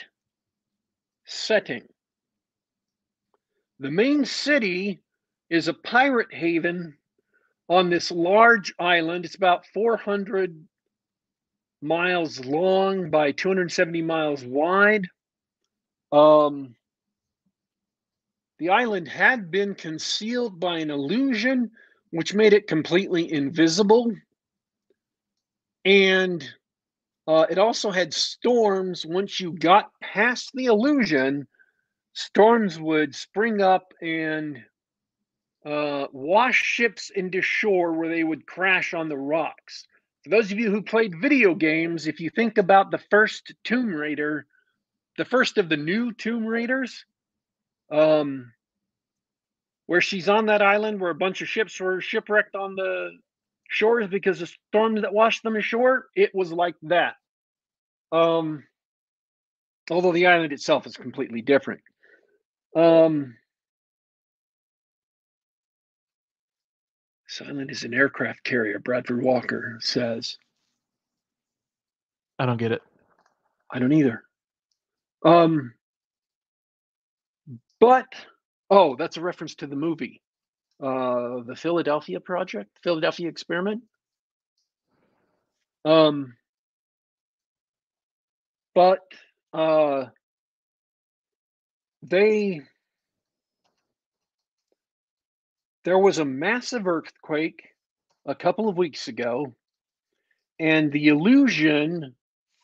setting. The main city is a pirate haven on this large island. It's about 400 miles long by 270 miles wide. Um, the island had been concealed by an illusion, which made it completely invisible. And uh, it also had storms. Once you got past the illusion, storms would spring up and uh, wash ships into shore where they would crash on the rocks for those of you who played video games, if you think about the first Tomb Raider, the first of the new Tomb Raiders, um, where she's on that island where a bunch of ships were shipwrecked on the shores because of storms that washed them ashore, it was like that. Um, although the island itself is completely different. Um, Silent is an aircraft carrier, Bradford Walker says. I don't get it. I don't either. Um, but oh, that's a reference to the movie, uh, the Philadelphia Project, Philadelphia Experiment. Um, but uh, they There was a massive earthquake a couple of weeks ago, and the illusion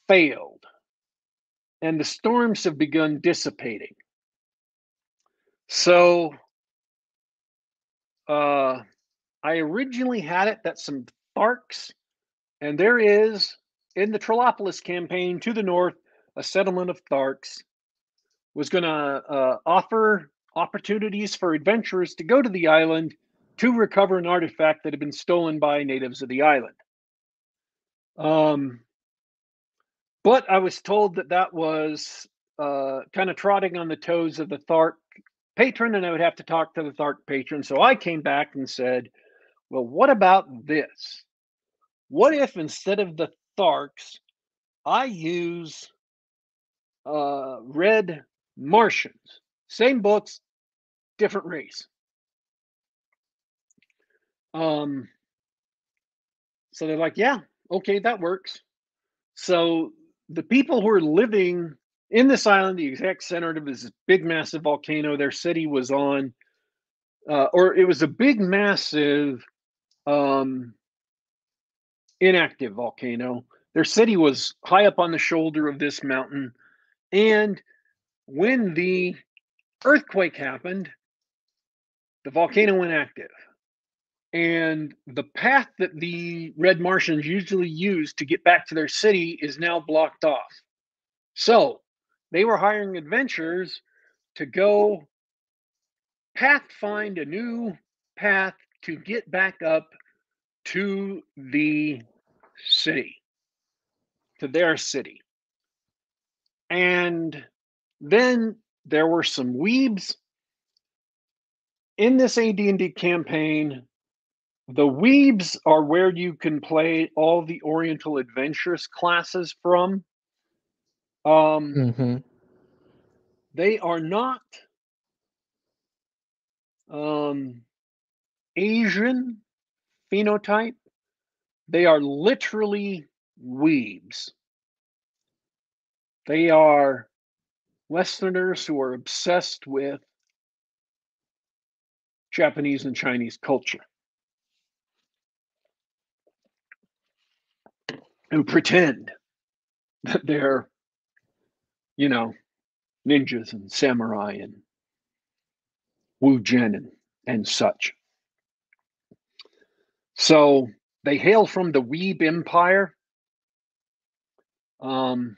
failed, and the storms have begun dissipating. So, uh, I originally had it that some Tharks, and there is in the Trollopolis campaign to the north a settlement of Tharks was going to uh, offer opportunities for adventurers to go to the island to recover an artifact that had been stolen by natives of the island. Um, but I was told that that was uh, kind of trotting on the toes of the Thark patron, and I would have to talk to the Thark patron. So I came back and said, Well, what about this? What if instead of the Tharks, I use uh, Red Martians? Same books, different race. Um, so they're like, yeah, okay, that works. So the people who are living in this island, the exact center of this big, massive volcano, their city was on, uh, or it was a big, massive, um, inactive volcano. Their city was high up on the shoulder of this mountain. And when the earthquake happened, the volcano went active. And the path that the Red Martians usually use to get back to their city is now blocked off. So they were hiring adventurers to go path find a new path to get back up to the city, to their city. And then there were some weebs in this AD&D campaign. The weebs are where you can play all the Oriental Adventures classes from. Um, Mm-hmm. they are not um, Asian phenotype. They are literally weebs. They are Westerners who are obsessed with Japanese and Chinese culture, who pretend that they're, you know, ninjas and samurai and Wu Jen and, and such. So they hail from the Weeb Empire. Um,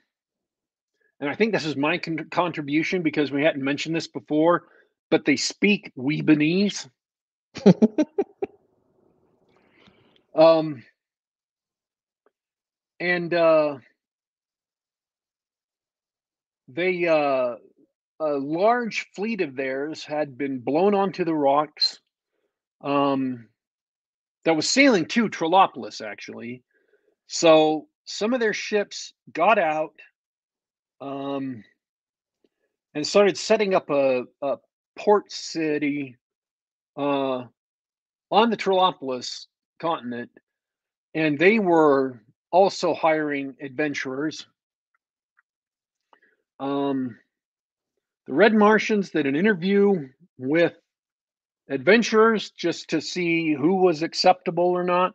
and I think this is my con- contribution because we hadn't mentioned this before, but they speak Weebanese. Um, and uh, they uh, a large fleet of theirs had been blown onto the rocks. Um, that was sailing to Trollopolis, actually. So some of their ships got out um, and started setting up a, a port city uh, on the Trollopolis continent. And they were also hiring adventurers. Um, the Red Martians did an interview with adventurers just to see who was acceptable or not.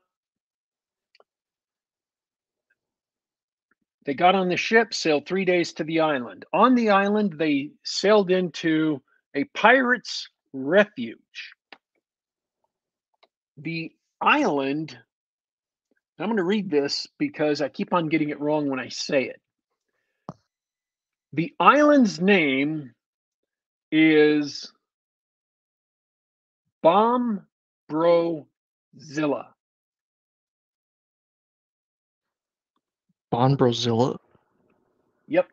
They got on the ship, sailed three days to the island. On the island, they sailed into a pirate's refuge. The island, I'm going to read this because I keep on getting it wrong when I say it. The island's name is Bombrozilla. Bonbrozilla. Yep.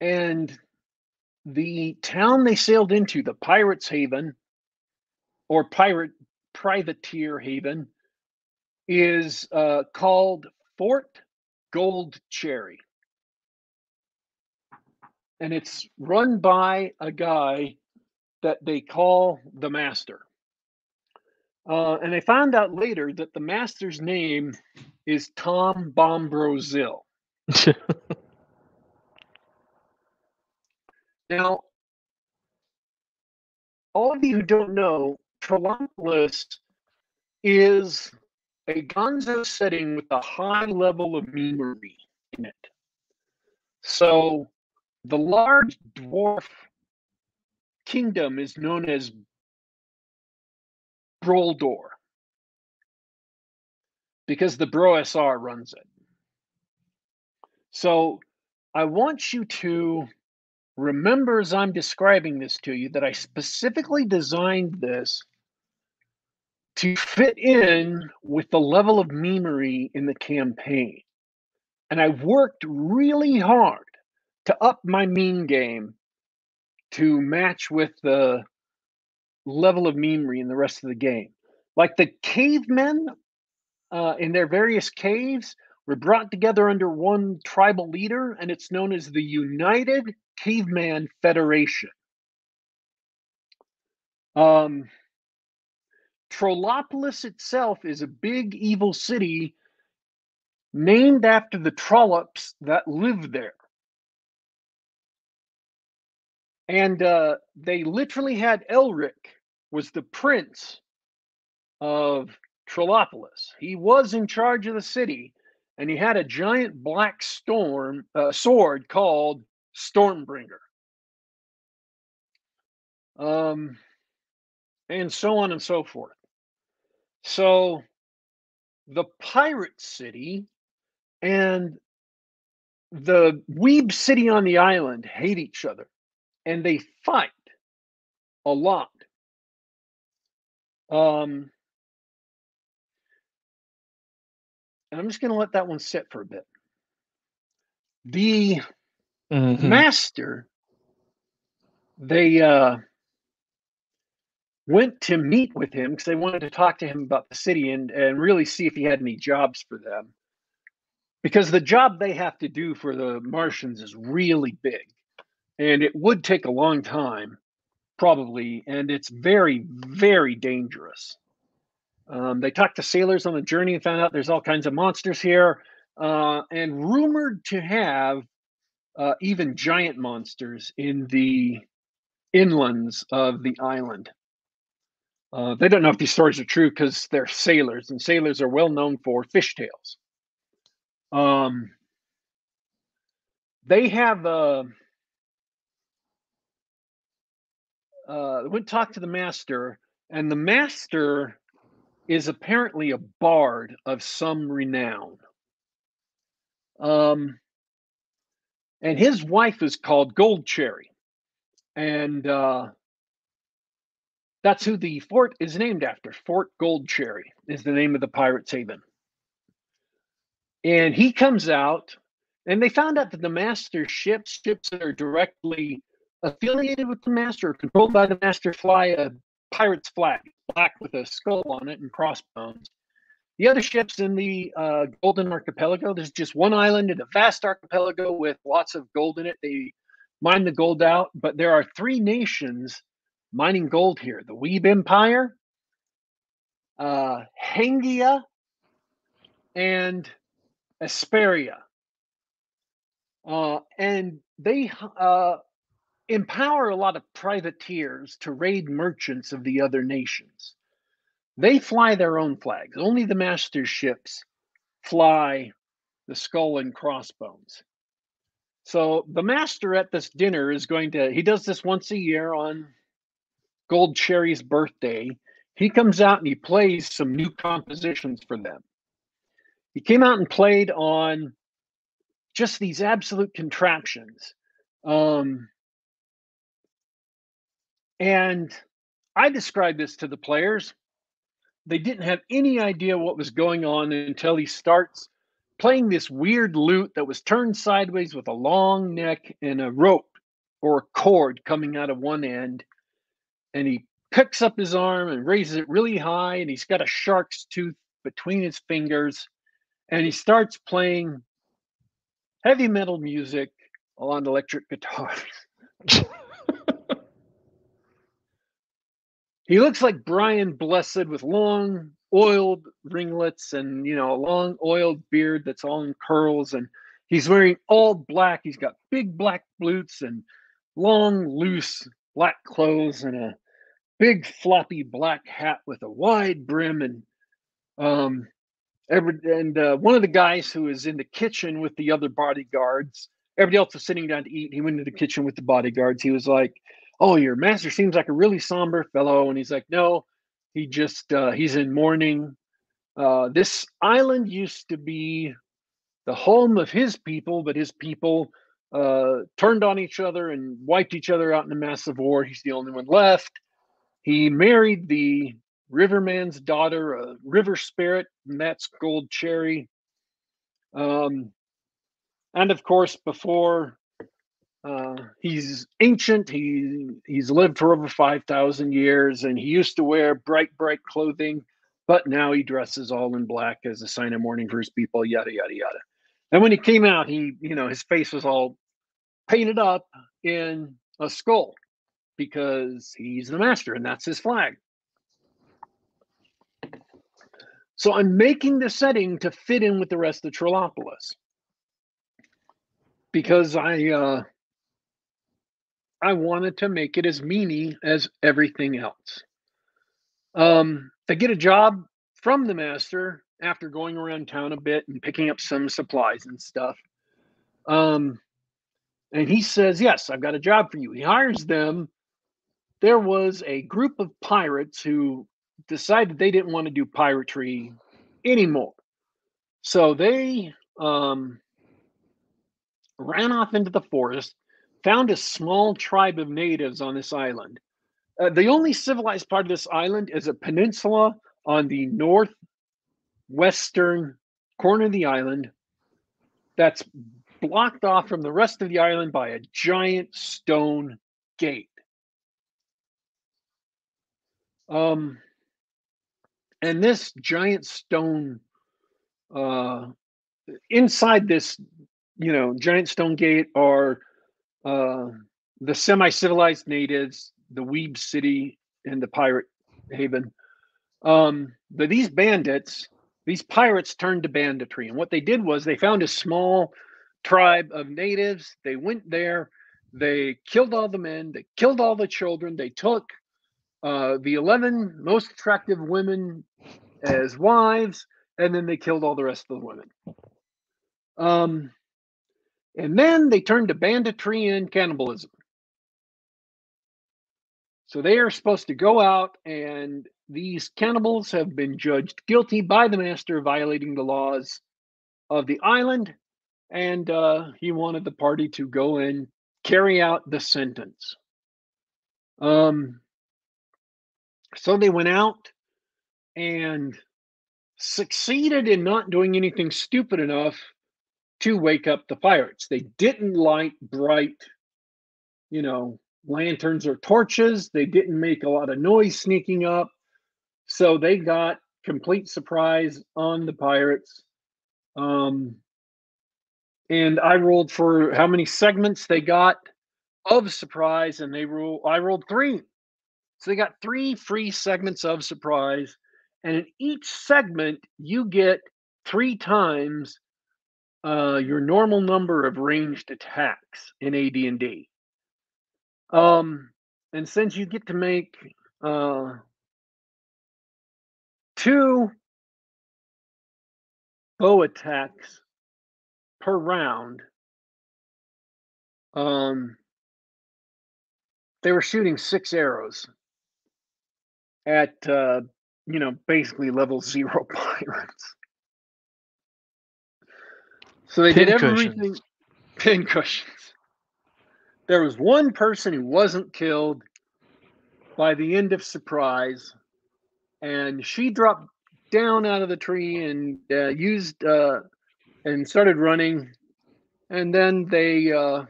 And the town they sailed into, the Pirates Haven or Pirate Privateer Haven, is uh, called Fort Gold Cherry. And it's run by a guy that they call the Master. Uh, and they found out later that the Master's name is Tom Bombrozil. Now, all of you who don't know, Trollopolis is a gonzo setting with a high level of memery in it. So the large dwarf kingdom is known as Broldor because the Bro SR runs it. So I want you to remember as I'm describing this to you that I specifically designed this to fit in with the level of memery in the campaign. And I worked really hard to up my meme game to match with the level of memery in the rest of the game. Like the cavemen uh, in their various caves were brought together under one tribal leader, and it's known as the United Caveman Federation. Um, Trollopolis itself is a big evil city named after the trollops that live there. And uh, they literally had Elric was the prince of Trollopolis. He was in charge of the city, and he had a giant black storm uh, sword called Stormbringer. Um, and so on and so forth. So the pirate city and the weeb city on the island hate each other and they fight a lot. Um, and I'm just going to let that one sit for a bit. The mm-hmm. master, they uh, went to meet with him because they wanted to talk to him about the city and, and really see if he had any jobs for them. Because the job they have to do for the Martians is really big and it would take a long time, probably, and it's very, very dangerous. Um, they talked to sailors on the journey and found out there's all kinds of monsters here, uh, and rumored to have uh, even giant monsters in the inlands of the island. Uh, they don't know if these stories are true because they're sailors, and sailors are well known for fishtails. Um, they have uh, uh, went talk to the master, and the master is apparently a bard of some renown. Um, and his wife is called Gold Cherry, and uh, that's who the fort is named after. Fort Gold Cherry is the name of the pirate's haven. And he comes out, and they found out that the master ships, ships that are directly affiliated with the master controlled by the master fly a pirate's flag, black with a skull on it and crossbones. The other ships in the uh, Golden Archipelago, there's just one island in a vast archipelago with lots of gold in it. They mine the gold out, but there are three nations mining gold here the Weeb Empire, uh, Hengia, and Asperia. Uh, and they uh, empower a lot of privateers to raid merchants of the other nations. They fly their own flags. Only the master ships fly the skull and crossbones. So the master at this dinner is going to, he does this once a year on Gold Cherry's birthday. He comes out and he plays some new compositions for them. He came out and played on just these absolute contraptions. Um, and I described this to the players. They didn't have any idea what was going on until he starts playing this weird lute that was turned sideways with a long neck and a rope or a cord coming out of one end. And he picks up his arm and raises it really high, and he's got a shark's tooth between his fingers. And he starts playing heavy metal music on electric guitars. he looks like Brian Blessed with long oiled ringlets and you know a long oiled beard that's all in curls and he's wearing all black he's got big black boots and long loose black clothes and a big floppy black hat with a wide brim and um every and uh, one of the guys who is in the kitchen with the other bodyguards everybody else was sitting down to eat he went into the kitchen with the bodyguards he was like oh, your master seems like a really somber fellow. And he's like, no, he just, uh, he's in mourning. Uh, this island used to be the home of his people, but his people uh, turned on each other and wiped each other out in a massive war. He's the only one left. He married the Riverman's daughter, a river spirit, that's Gold Cherry. Um, and of course, before uh, he's ancient, he he's lived for over five thousand years, and he used to wear bright, bright clothing, but now he dresses all in black as a sign of mourning for his people. Yada yada yada. And when he came out, he you know his face was all painted up in a skull because he's the master and that's his flag. So I'm making the setting to fit in with the rest of Trollopolis because I uh, I wanted to make it as meany as everything else. Um, I get a job from the master after going around town a bit and picking up some supplies and stuff. Um, and he says, Yes, I've got a job for you. He hires them. There was a group of pirates who decided they didn't want to do piratery anymore. So they um, ran off into the forest, found a small tribe of natives on this island. Uh, the only civilized part of this island is a peninsula on the northwestern corner of the island that's blocked off from the rest of the island by a giant stone gate. Um, and this giant stone, uh, inside this, you know, giant stone gate are uh, the semi-civilized natives, the Weeb City, and the pirate haven. Um, but these bandits, these pirates turned to banditry, and what they did was they found a small tribe of natives. They went there, they killed all the men, they killed all the children, they took uh, the 11 most attractive women as wives, and then they killed all the rest of the women. Um, and then they turned to banditry and cannibalism. So they are supposed to go out, and these cannibals have been judged guilty by the master violating the laws of the island and uh, he wanted the party to go and carry out the sentence. Um, so they went out and succeeded in not doing anything stupid enough to wake up the pirates. They didn't light bright, you know, lanterns or torches. They didn't make a lot of noise sneaking up. So they got complete surprise on the pirates. Um, and I rolled for how many segments they got of surprise, and they roll. I rolled three, so they got three free segments of surprise, and in each segment you get three times uh, your normal number of ranged attacks in AD&D. Um, and since you get to make uh, two bow attacks per round. Um, they were shooting six arrows at uh, you know basically level zero pirates. So they Pin did cushions. everything. Pin cushions. There was one person who wasn't killed by the end of surprise, and she dropped down out of the tree and uh, used uh, and started running and then they uh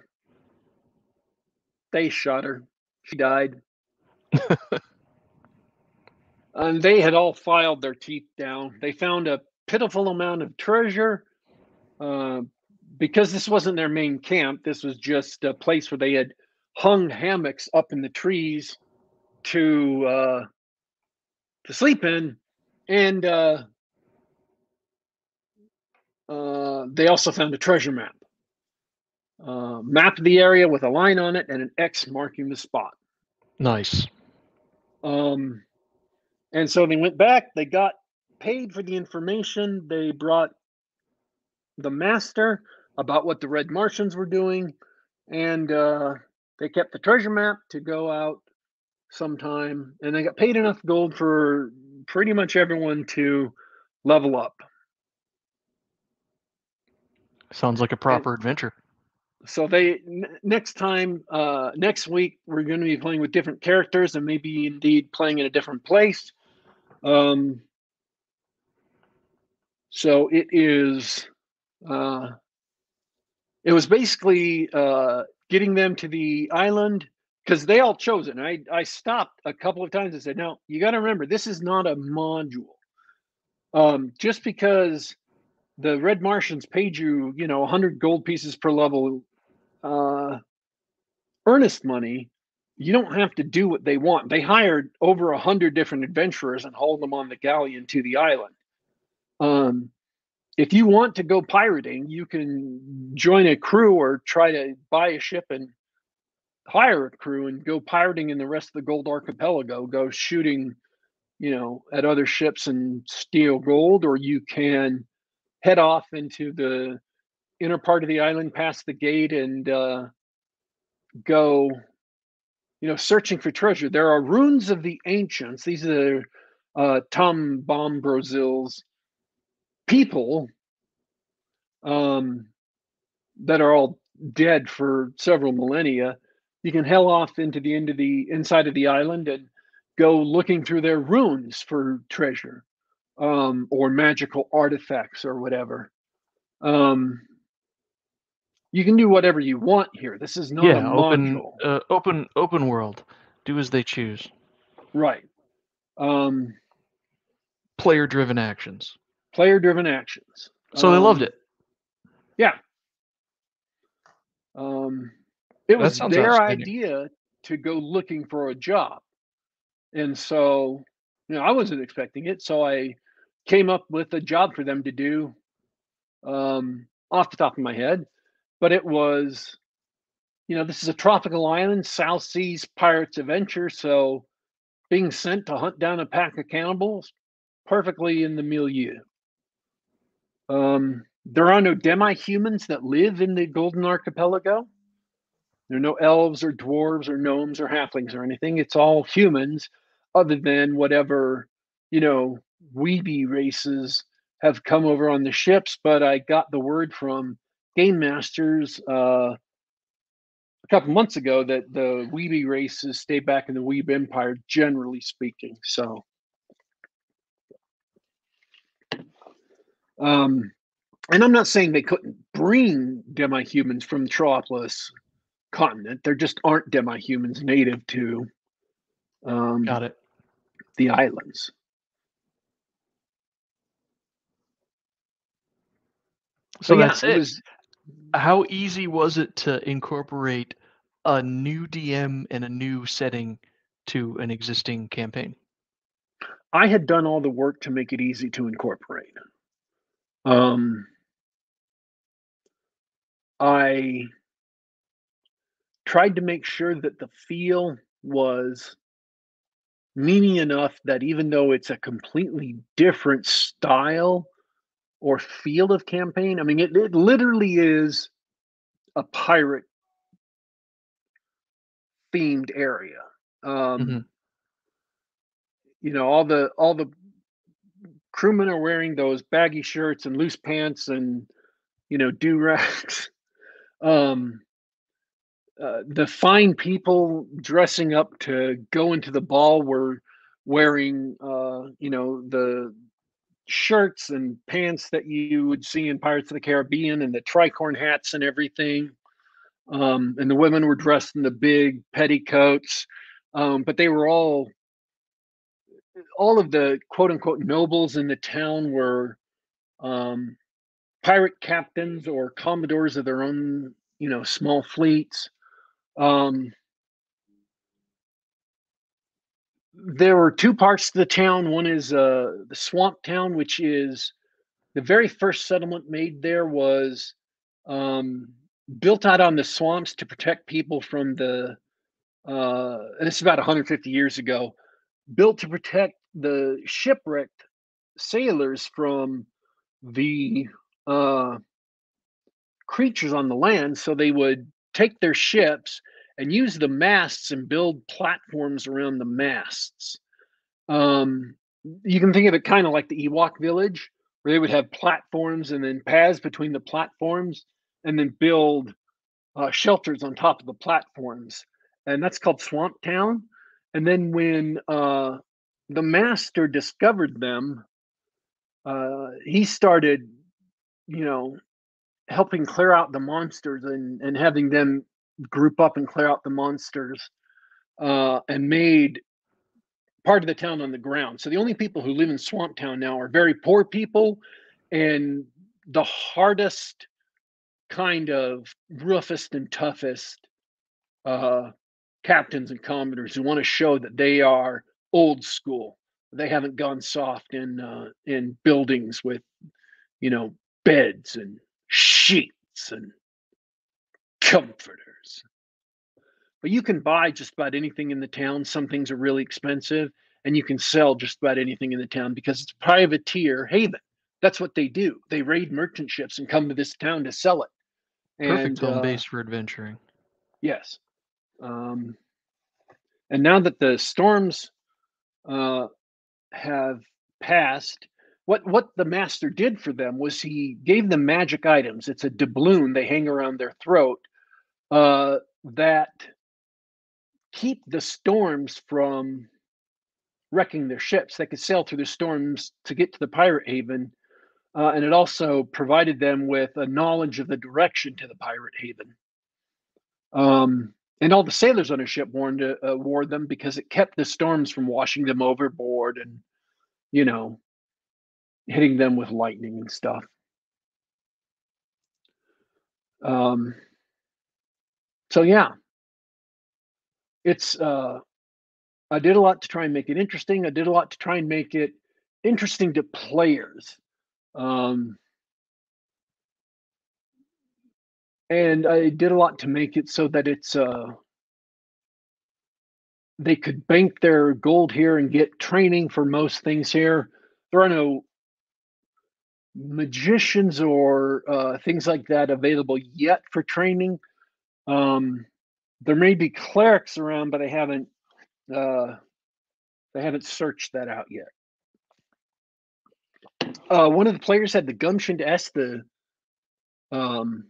they shot her she died and they had all filed their teeth down they found a pitiful amount of treasure uh, because this wasn't their main camp this was just a place where they had hung hammocks up in the trees to uh to sleep in and uh uh, they also found a treasure map. Uh, mapped the area with a line on it and an X marking the spot. Nice. Um, and so they went back, they got paid for the information, they brought the master about what the Red Martians were doing, and uh, they kept the treasure map to go out sometime, and they got paid enough gold for pretty much everyone to level up. Sounds like a proper adventure. so they n- next time uh, next week we're going to be playing with different characters and maybe indeed playing in a different place. Um, so it is. Uh, it was basically uh, getting them to the island because they all chose it. And I I stopped a couple of times and said, "No, you got to remember this is not a module. Um, just because." the red martians paid you you know 100 gold pieces per level uh, earnest money, you don't have to do what they want. They hired over a hundred different adventurers and hauled them on the galleon to the island. Um, if you want to go pirating, you can join a crew or try to buy a ship and hire a crew and go pirating in the rest of the gold archipelago, go shooting, you know, at other ships and steal gold, or you can head off into the inner part of the island past the gate and uh, go you know searching for treasure. There are runes of the ancients. These are uh, tom bombadil's people um, that are all dead for several millennia. You can hell off into the end of the inside of the island and go looking through their runes for treasure um, or magical artifacts or whatever. Um, you can do whatever you want here. This is not yeah, a open, uh, open, open world. Do as they choose. Right. Um, Player-driven actions. player-driven actions. So they loved Um, it. Yeah. Um, it was their idea to go looking for a job, and so you know I wasn't expecting it. So I came up with a job for them to do um, off the top of my head, but it was, you know, this is a tropical island, South Seas Pirates Adventure, so being sent to hunt down a pack of cannibals, perfectly in the milieu. Um, there are no demi-humans that live in the Golden Archipelago. There are no elves or dwarves or gnomes or halflings or anything. It's all humans, other than whatever, you know, weeby races have come over on the ships. But I got the word from Game Masters uh, a couple months ago that the weeby races stay back in the Weeb Empire, generally speaking. So, um, and I'm not saying they couldn't bring demi-humans from the Trollopolis continent. There just aren't demi-humans native to um, Got it. the islands. So yeah, that's it. was How easy was it to incorporate a new DM and a new setting to an existing campaign? I had done all the work to make it easy to incorporate. Um, I tried to make sure that the feel was meaning enough that even though it's a completely different style or field of campaign, I mean, it, it literally is a pirate themed area. Um, Mhm. You know, all the all the crewmen are wearing those baggy shirts and loose pants and you know do rags. um, uh, the fine people dressing up to go into the ball were wearing uh, you know the shirts and pants that you would see in Pirates of the Caribbean and the tricorn hats and everything. Um, and the women were dressed in the big petticoats, um, but they were all all of the quote unquote nobles in the town were um, pirate captains or commodores of their own, you know, small fleets. Um, there were two parts to the town. One is uh, the swamp town, which is the very first settlement made there was um, built out on the swamps to protect people from the. Uh, and this is about 150 years ago. Built to protect the shipwrecked sailors from the uh, creatures on the land, so they would take their ships and use the masts and build platforms around the masts. Um, you can think of it kind of like the Ewok village, where they would have platforms and then paths between the platforms, and then build uh, shelters on top of the platforms, and that's called Swamp Town. And then when uh, the master discovered them, uh, he started, you know, helping clear out the monsters and, and having them group up and clear out the monsters uh, and made part of the town on the ground. So the only people who live in Swamp Town now are very poor people and the hardest kind of roughest and toughest uh, captains and commodores who want to show that they are old school. They haven't gone soft in uh, in buildings with, you know, beds and sheets and comforters. But you can buy just about anything in the town. Some things are really expensive, and you can sell just about anything in the town because it's privateer haven. That's what they do. They raid merchant ships and come to this town to sell it. Perfect And, home uh, base for adventuring. Yes. Um, and now that the storms uh, have passed, what what the master did for them was he gave them magic items. It's a doubloon they hang around their throat uh, that keep the storms from wrecking their ships. They could sail through the storms to get to the pirate haven, uh, and it also provided them with a knowledge of the direction to the pirate haven. Um, and all the sailors on a ship warned uh, uh, wore them because it kept the storms from washing them overboard and, you know, hitting them with lightning and stuff. Um, so yeah, it's uh, I did a lot to try and make it interesting. I did a lot to try and make it interesting to players. Um, and I did a lot to make it so that it's uh they could bank their gold here and get training for most things here. There are no magicians or uh, things like that available yet for training. Um, there may be clerics around, but I haven't uh, they haven't searched that out yet. Uh, one of the players had the gumption to ask the um,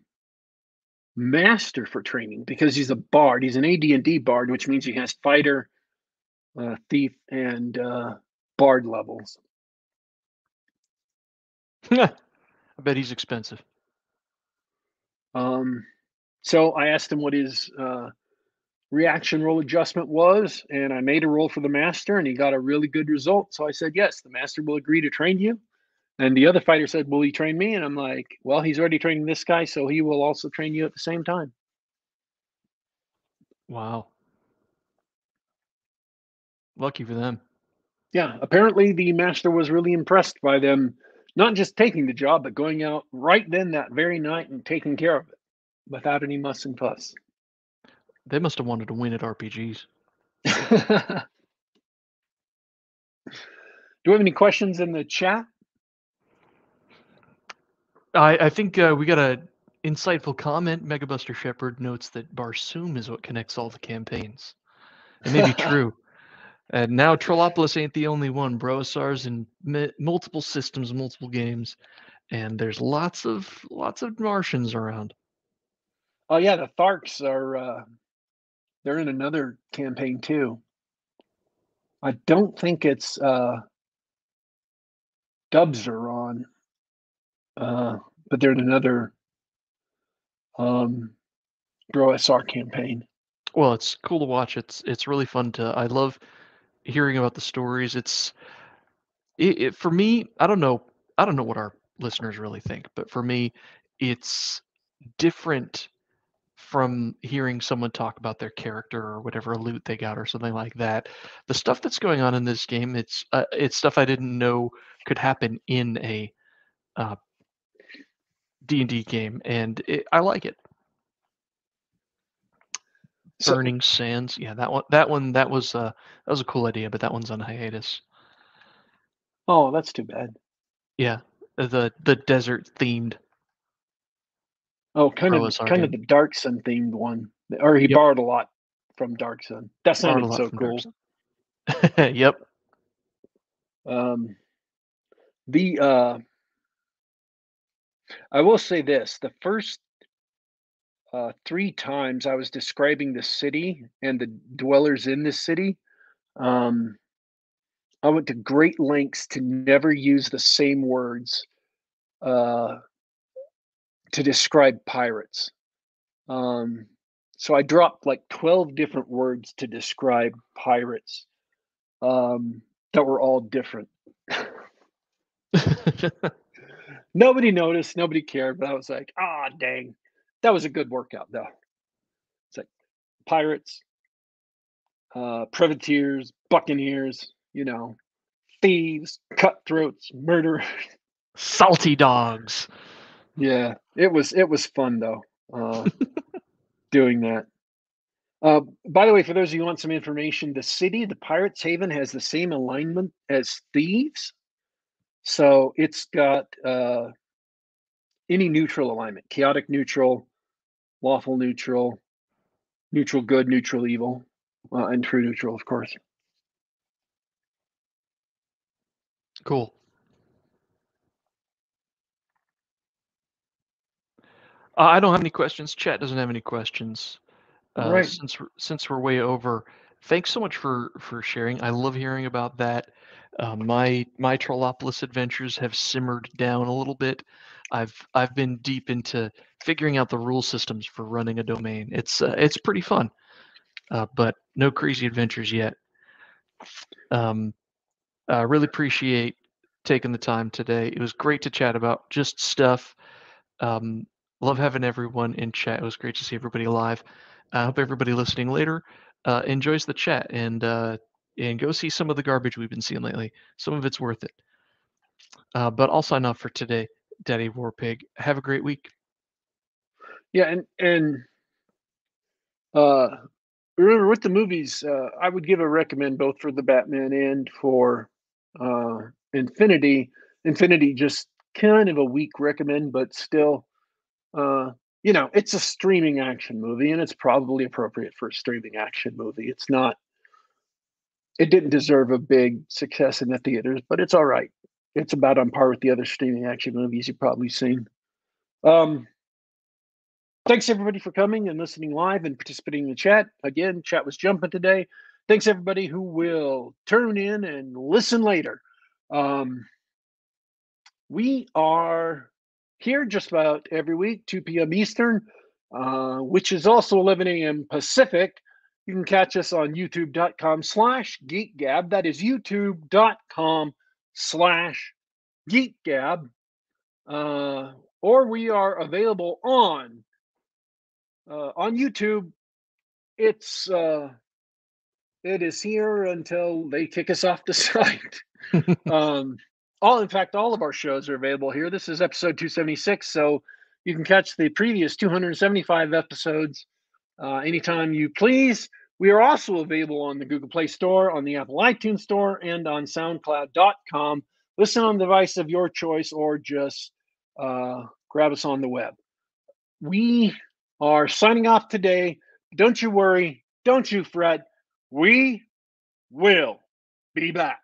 master for training because he's a bard. He's an AD&D bard, which means he has fighter, uh, thief, and uh, bard levels. I bet he's expensive. Um, so I asked him what his uh, reaction roll adjustment was, and I made a roll for the master, and he got a really good result. So I said, yes, the master will agree to train you. And the other fighter said, will he train me? And I'm like, well, he's already training this guy, so he will also train you at the same time. Wow. Lucky for them. Yeah, apparently the master was really impressed by them not just taking the job, but going out right then that very night and taking care of it without any muss and fuss. They must have wanted to win at RPGs. Do we have any questions in the chat? I, I think uh, we got a insightful comment. Megabuster Shepherd notes that Barsoom is what connects all the campaigns. It may be true. And now Trollopolis ain't the only one. Broasar's in mi- multiple systems, multiple games, and there's lots of lots of Martians around. Oh yeah, the Tharks are uh, they're in another campaign too. I don't think it's uh, Dubs are on, uh, but they're in another um, Bro SR campaign. Well, it's cool to watch. It's it's really fun to. I love hearing about the stories. It's it, it for me. I don't know. I don't know what our listeners really think, but for me, it's different from hearing someone talk about their character or whatever loot they got or something like that. The stuff that's going on in this game, it's uh, it's stuff I didn't know could happen in a uh, D&D game, and it, I like it. So- Burning Sands, yeah, that one, that one, that was uh, that was a cool idea, but that one's on hiatus. Oh, that's too bad. Yeah, the the desert themed. Oh, kind Pro of kind of the Dark Sun themed one, or he Yep. borrowed a lot from Dark Sun. That sounded so cool. Yep. Um, the uh, I will say this: the first uh, three times I was describing the city and the dwellers in the city. Um, I went to great lengths to never use the same words uh, to describe pirates. Um, so I dropped like 12 different words to describe pirates um, that were all different. nobody noticed, nobody cared, but I was like, ah, dang, that was a good workout though. It's like pirates, uh, privateers, buccaneers, you know, thieves, cutthroats, murderers, salty dogs. Yeah, it was it was fun though, uh, doing that. Uh, by the way, for those of you who want some information, the city, the Pirates Haven, has the same alignment as Thieves. So it's got uh, any neutral alignment chaotic neutral, lawful neutral, neutral good, neutral evil, uh, and true neutral, of course. Cool. Uh, I don't have any questions. Chat doesn't have any questions. Uh, right. Since we're, since we're way over, thanks so much for for sharing. I love hearing about that. Uh, my my Trollopolis adventures have simmered down a little bit. I've I've been deep into figuring out the rule systems for running a domain. It's uh, it's pretty fun, uh, but no crazy adventures yet. Um, I really appreciate taking the time today. It was great to chat about just stuff. Um, love having everyone in chat. It was great to see everybody live. I hope everybody listening later uh, enjoys the chat and uh, and go see some of the garbage we've been seeing lately. Some of it's worth it. Uh, but I'll sign off for today, Daddy Warpig. Have a great week. Yeah, and and uh, remember with the movies, uh, I would give a recommend both for the Batman and for uh, Infinite. Infinite just kind of a weak recommend, but still, uh, you know, it's a streaming action movie, and it's probably appropriate for a streaming action movie. It's not. It didn't deserve a big success in the theaters, but it's all right. It's about on par with the other streaming action movies you've probably seen. Um, thanks everybody for coming and listening live and participating in the chat. Again, chat was jumping today. Thanks everybody who will turn in and listen later. Um, we are here just about every week, 2 p.m. Eastern, uh, which is also 11 a.m. Pacific. You can catch us on youtube.com slash geekgab. That is youtube.com slash geekgab. Uh, or we are available on uh, on YouTube. It's uh, it is here until they kick us off the site. um, all in fact, all of our shows are available here. This is episode 276, so you can catch the previous 275 episodes uh, anytime you please. We are also available on the Google Play Store, on the Apple iTunes Store, and on SoundCloud.com. Listen on the device of your choice, or just uh, grab us on the web. We are signing off today. Don't you worry. Don't you fret. We will be back.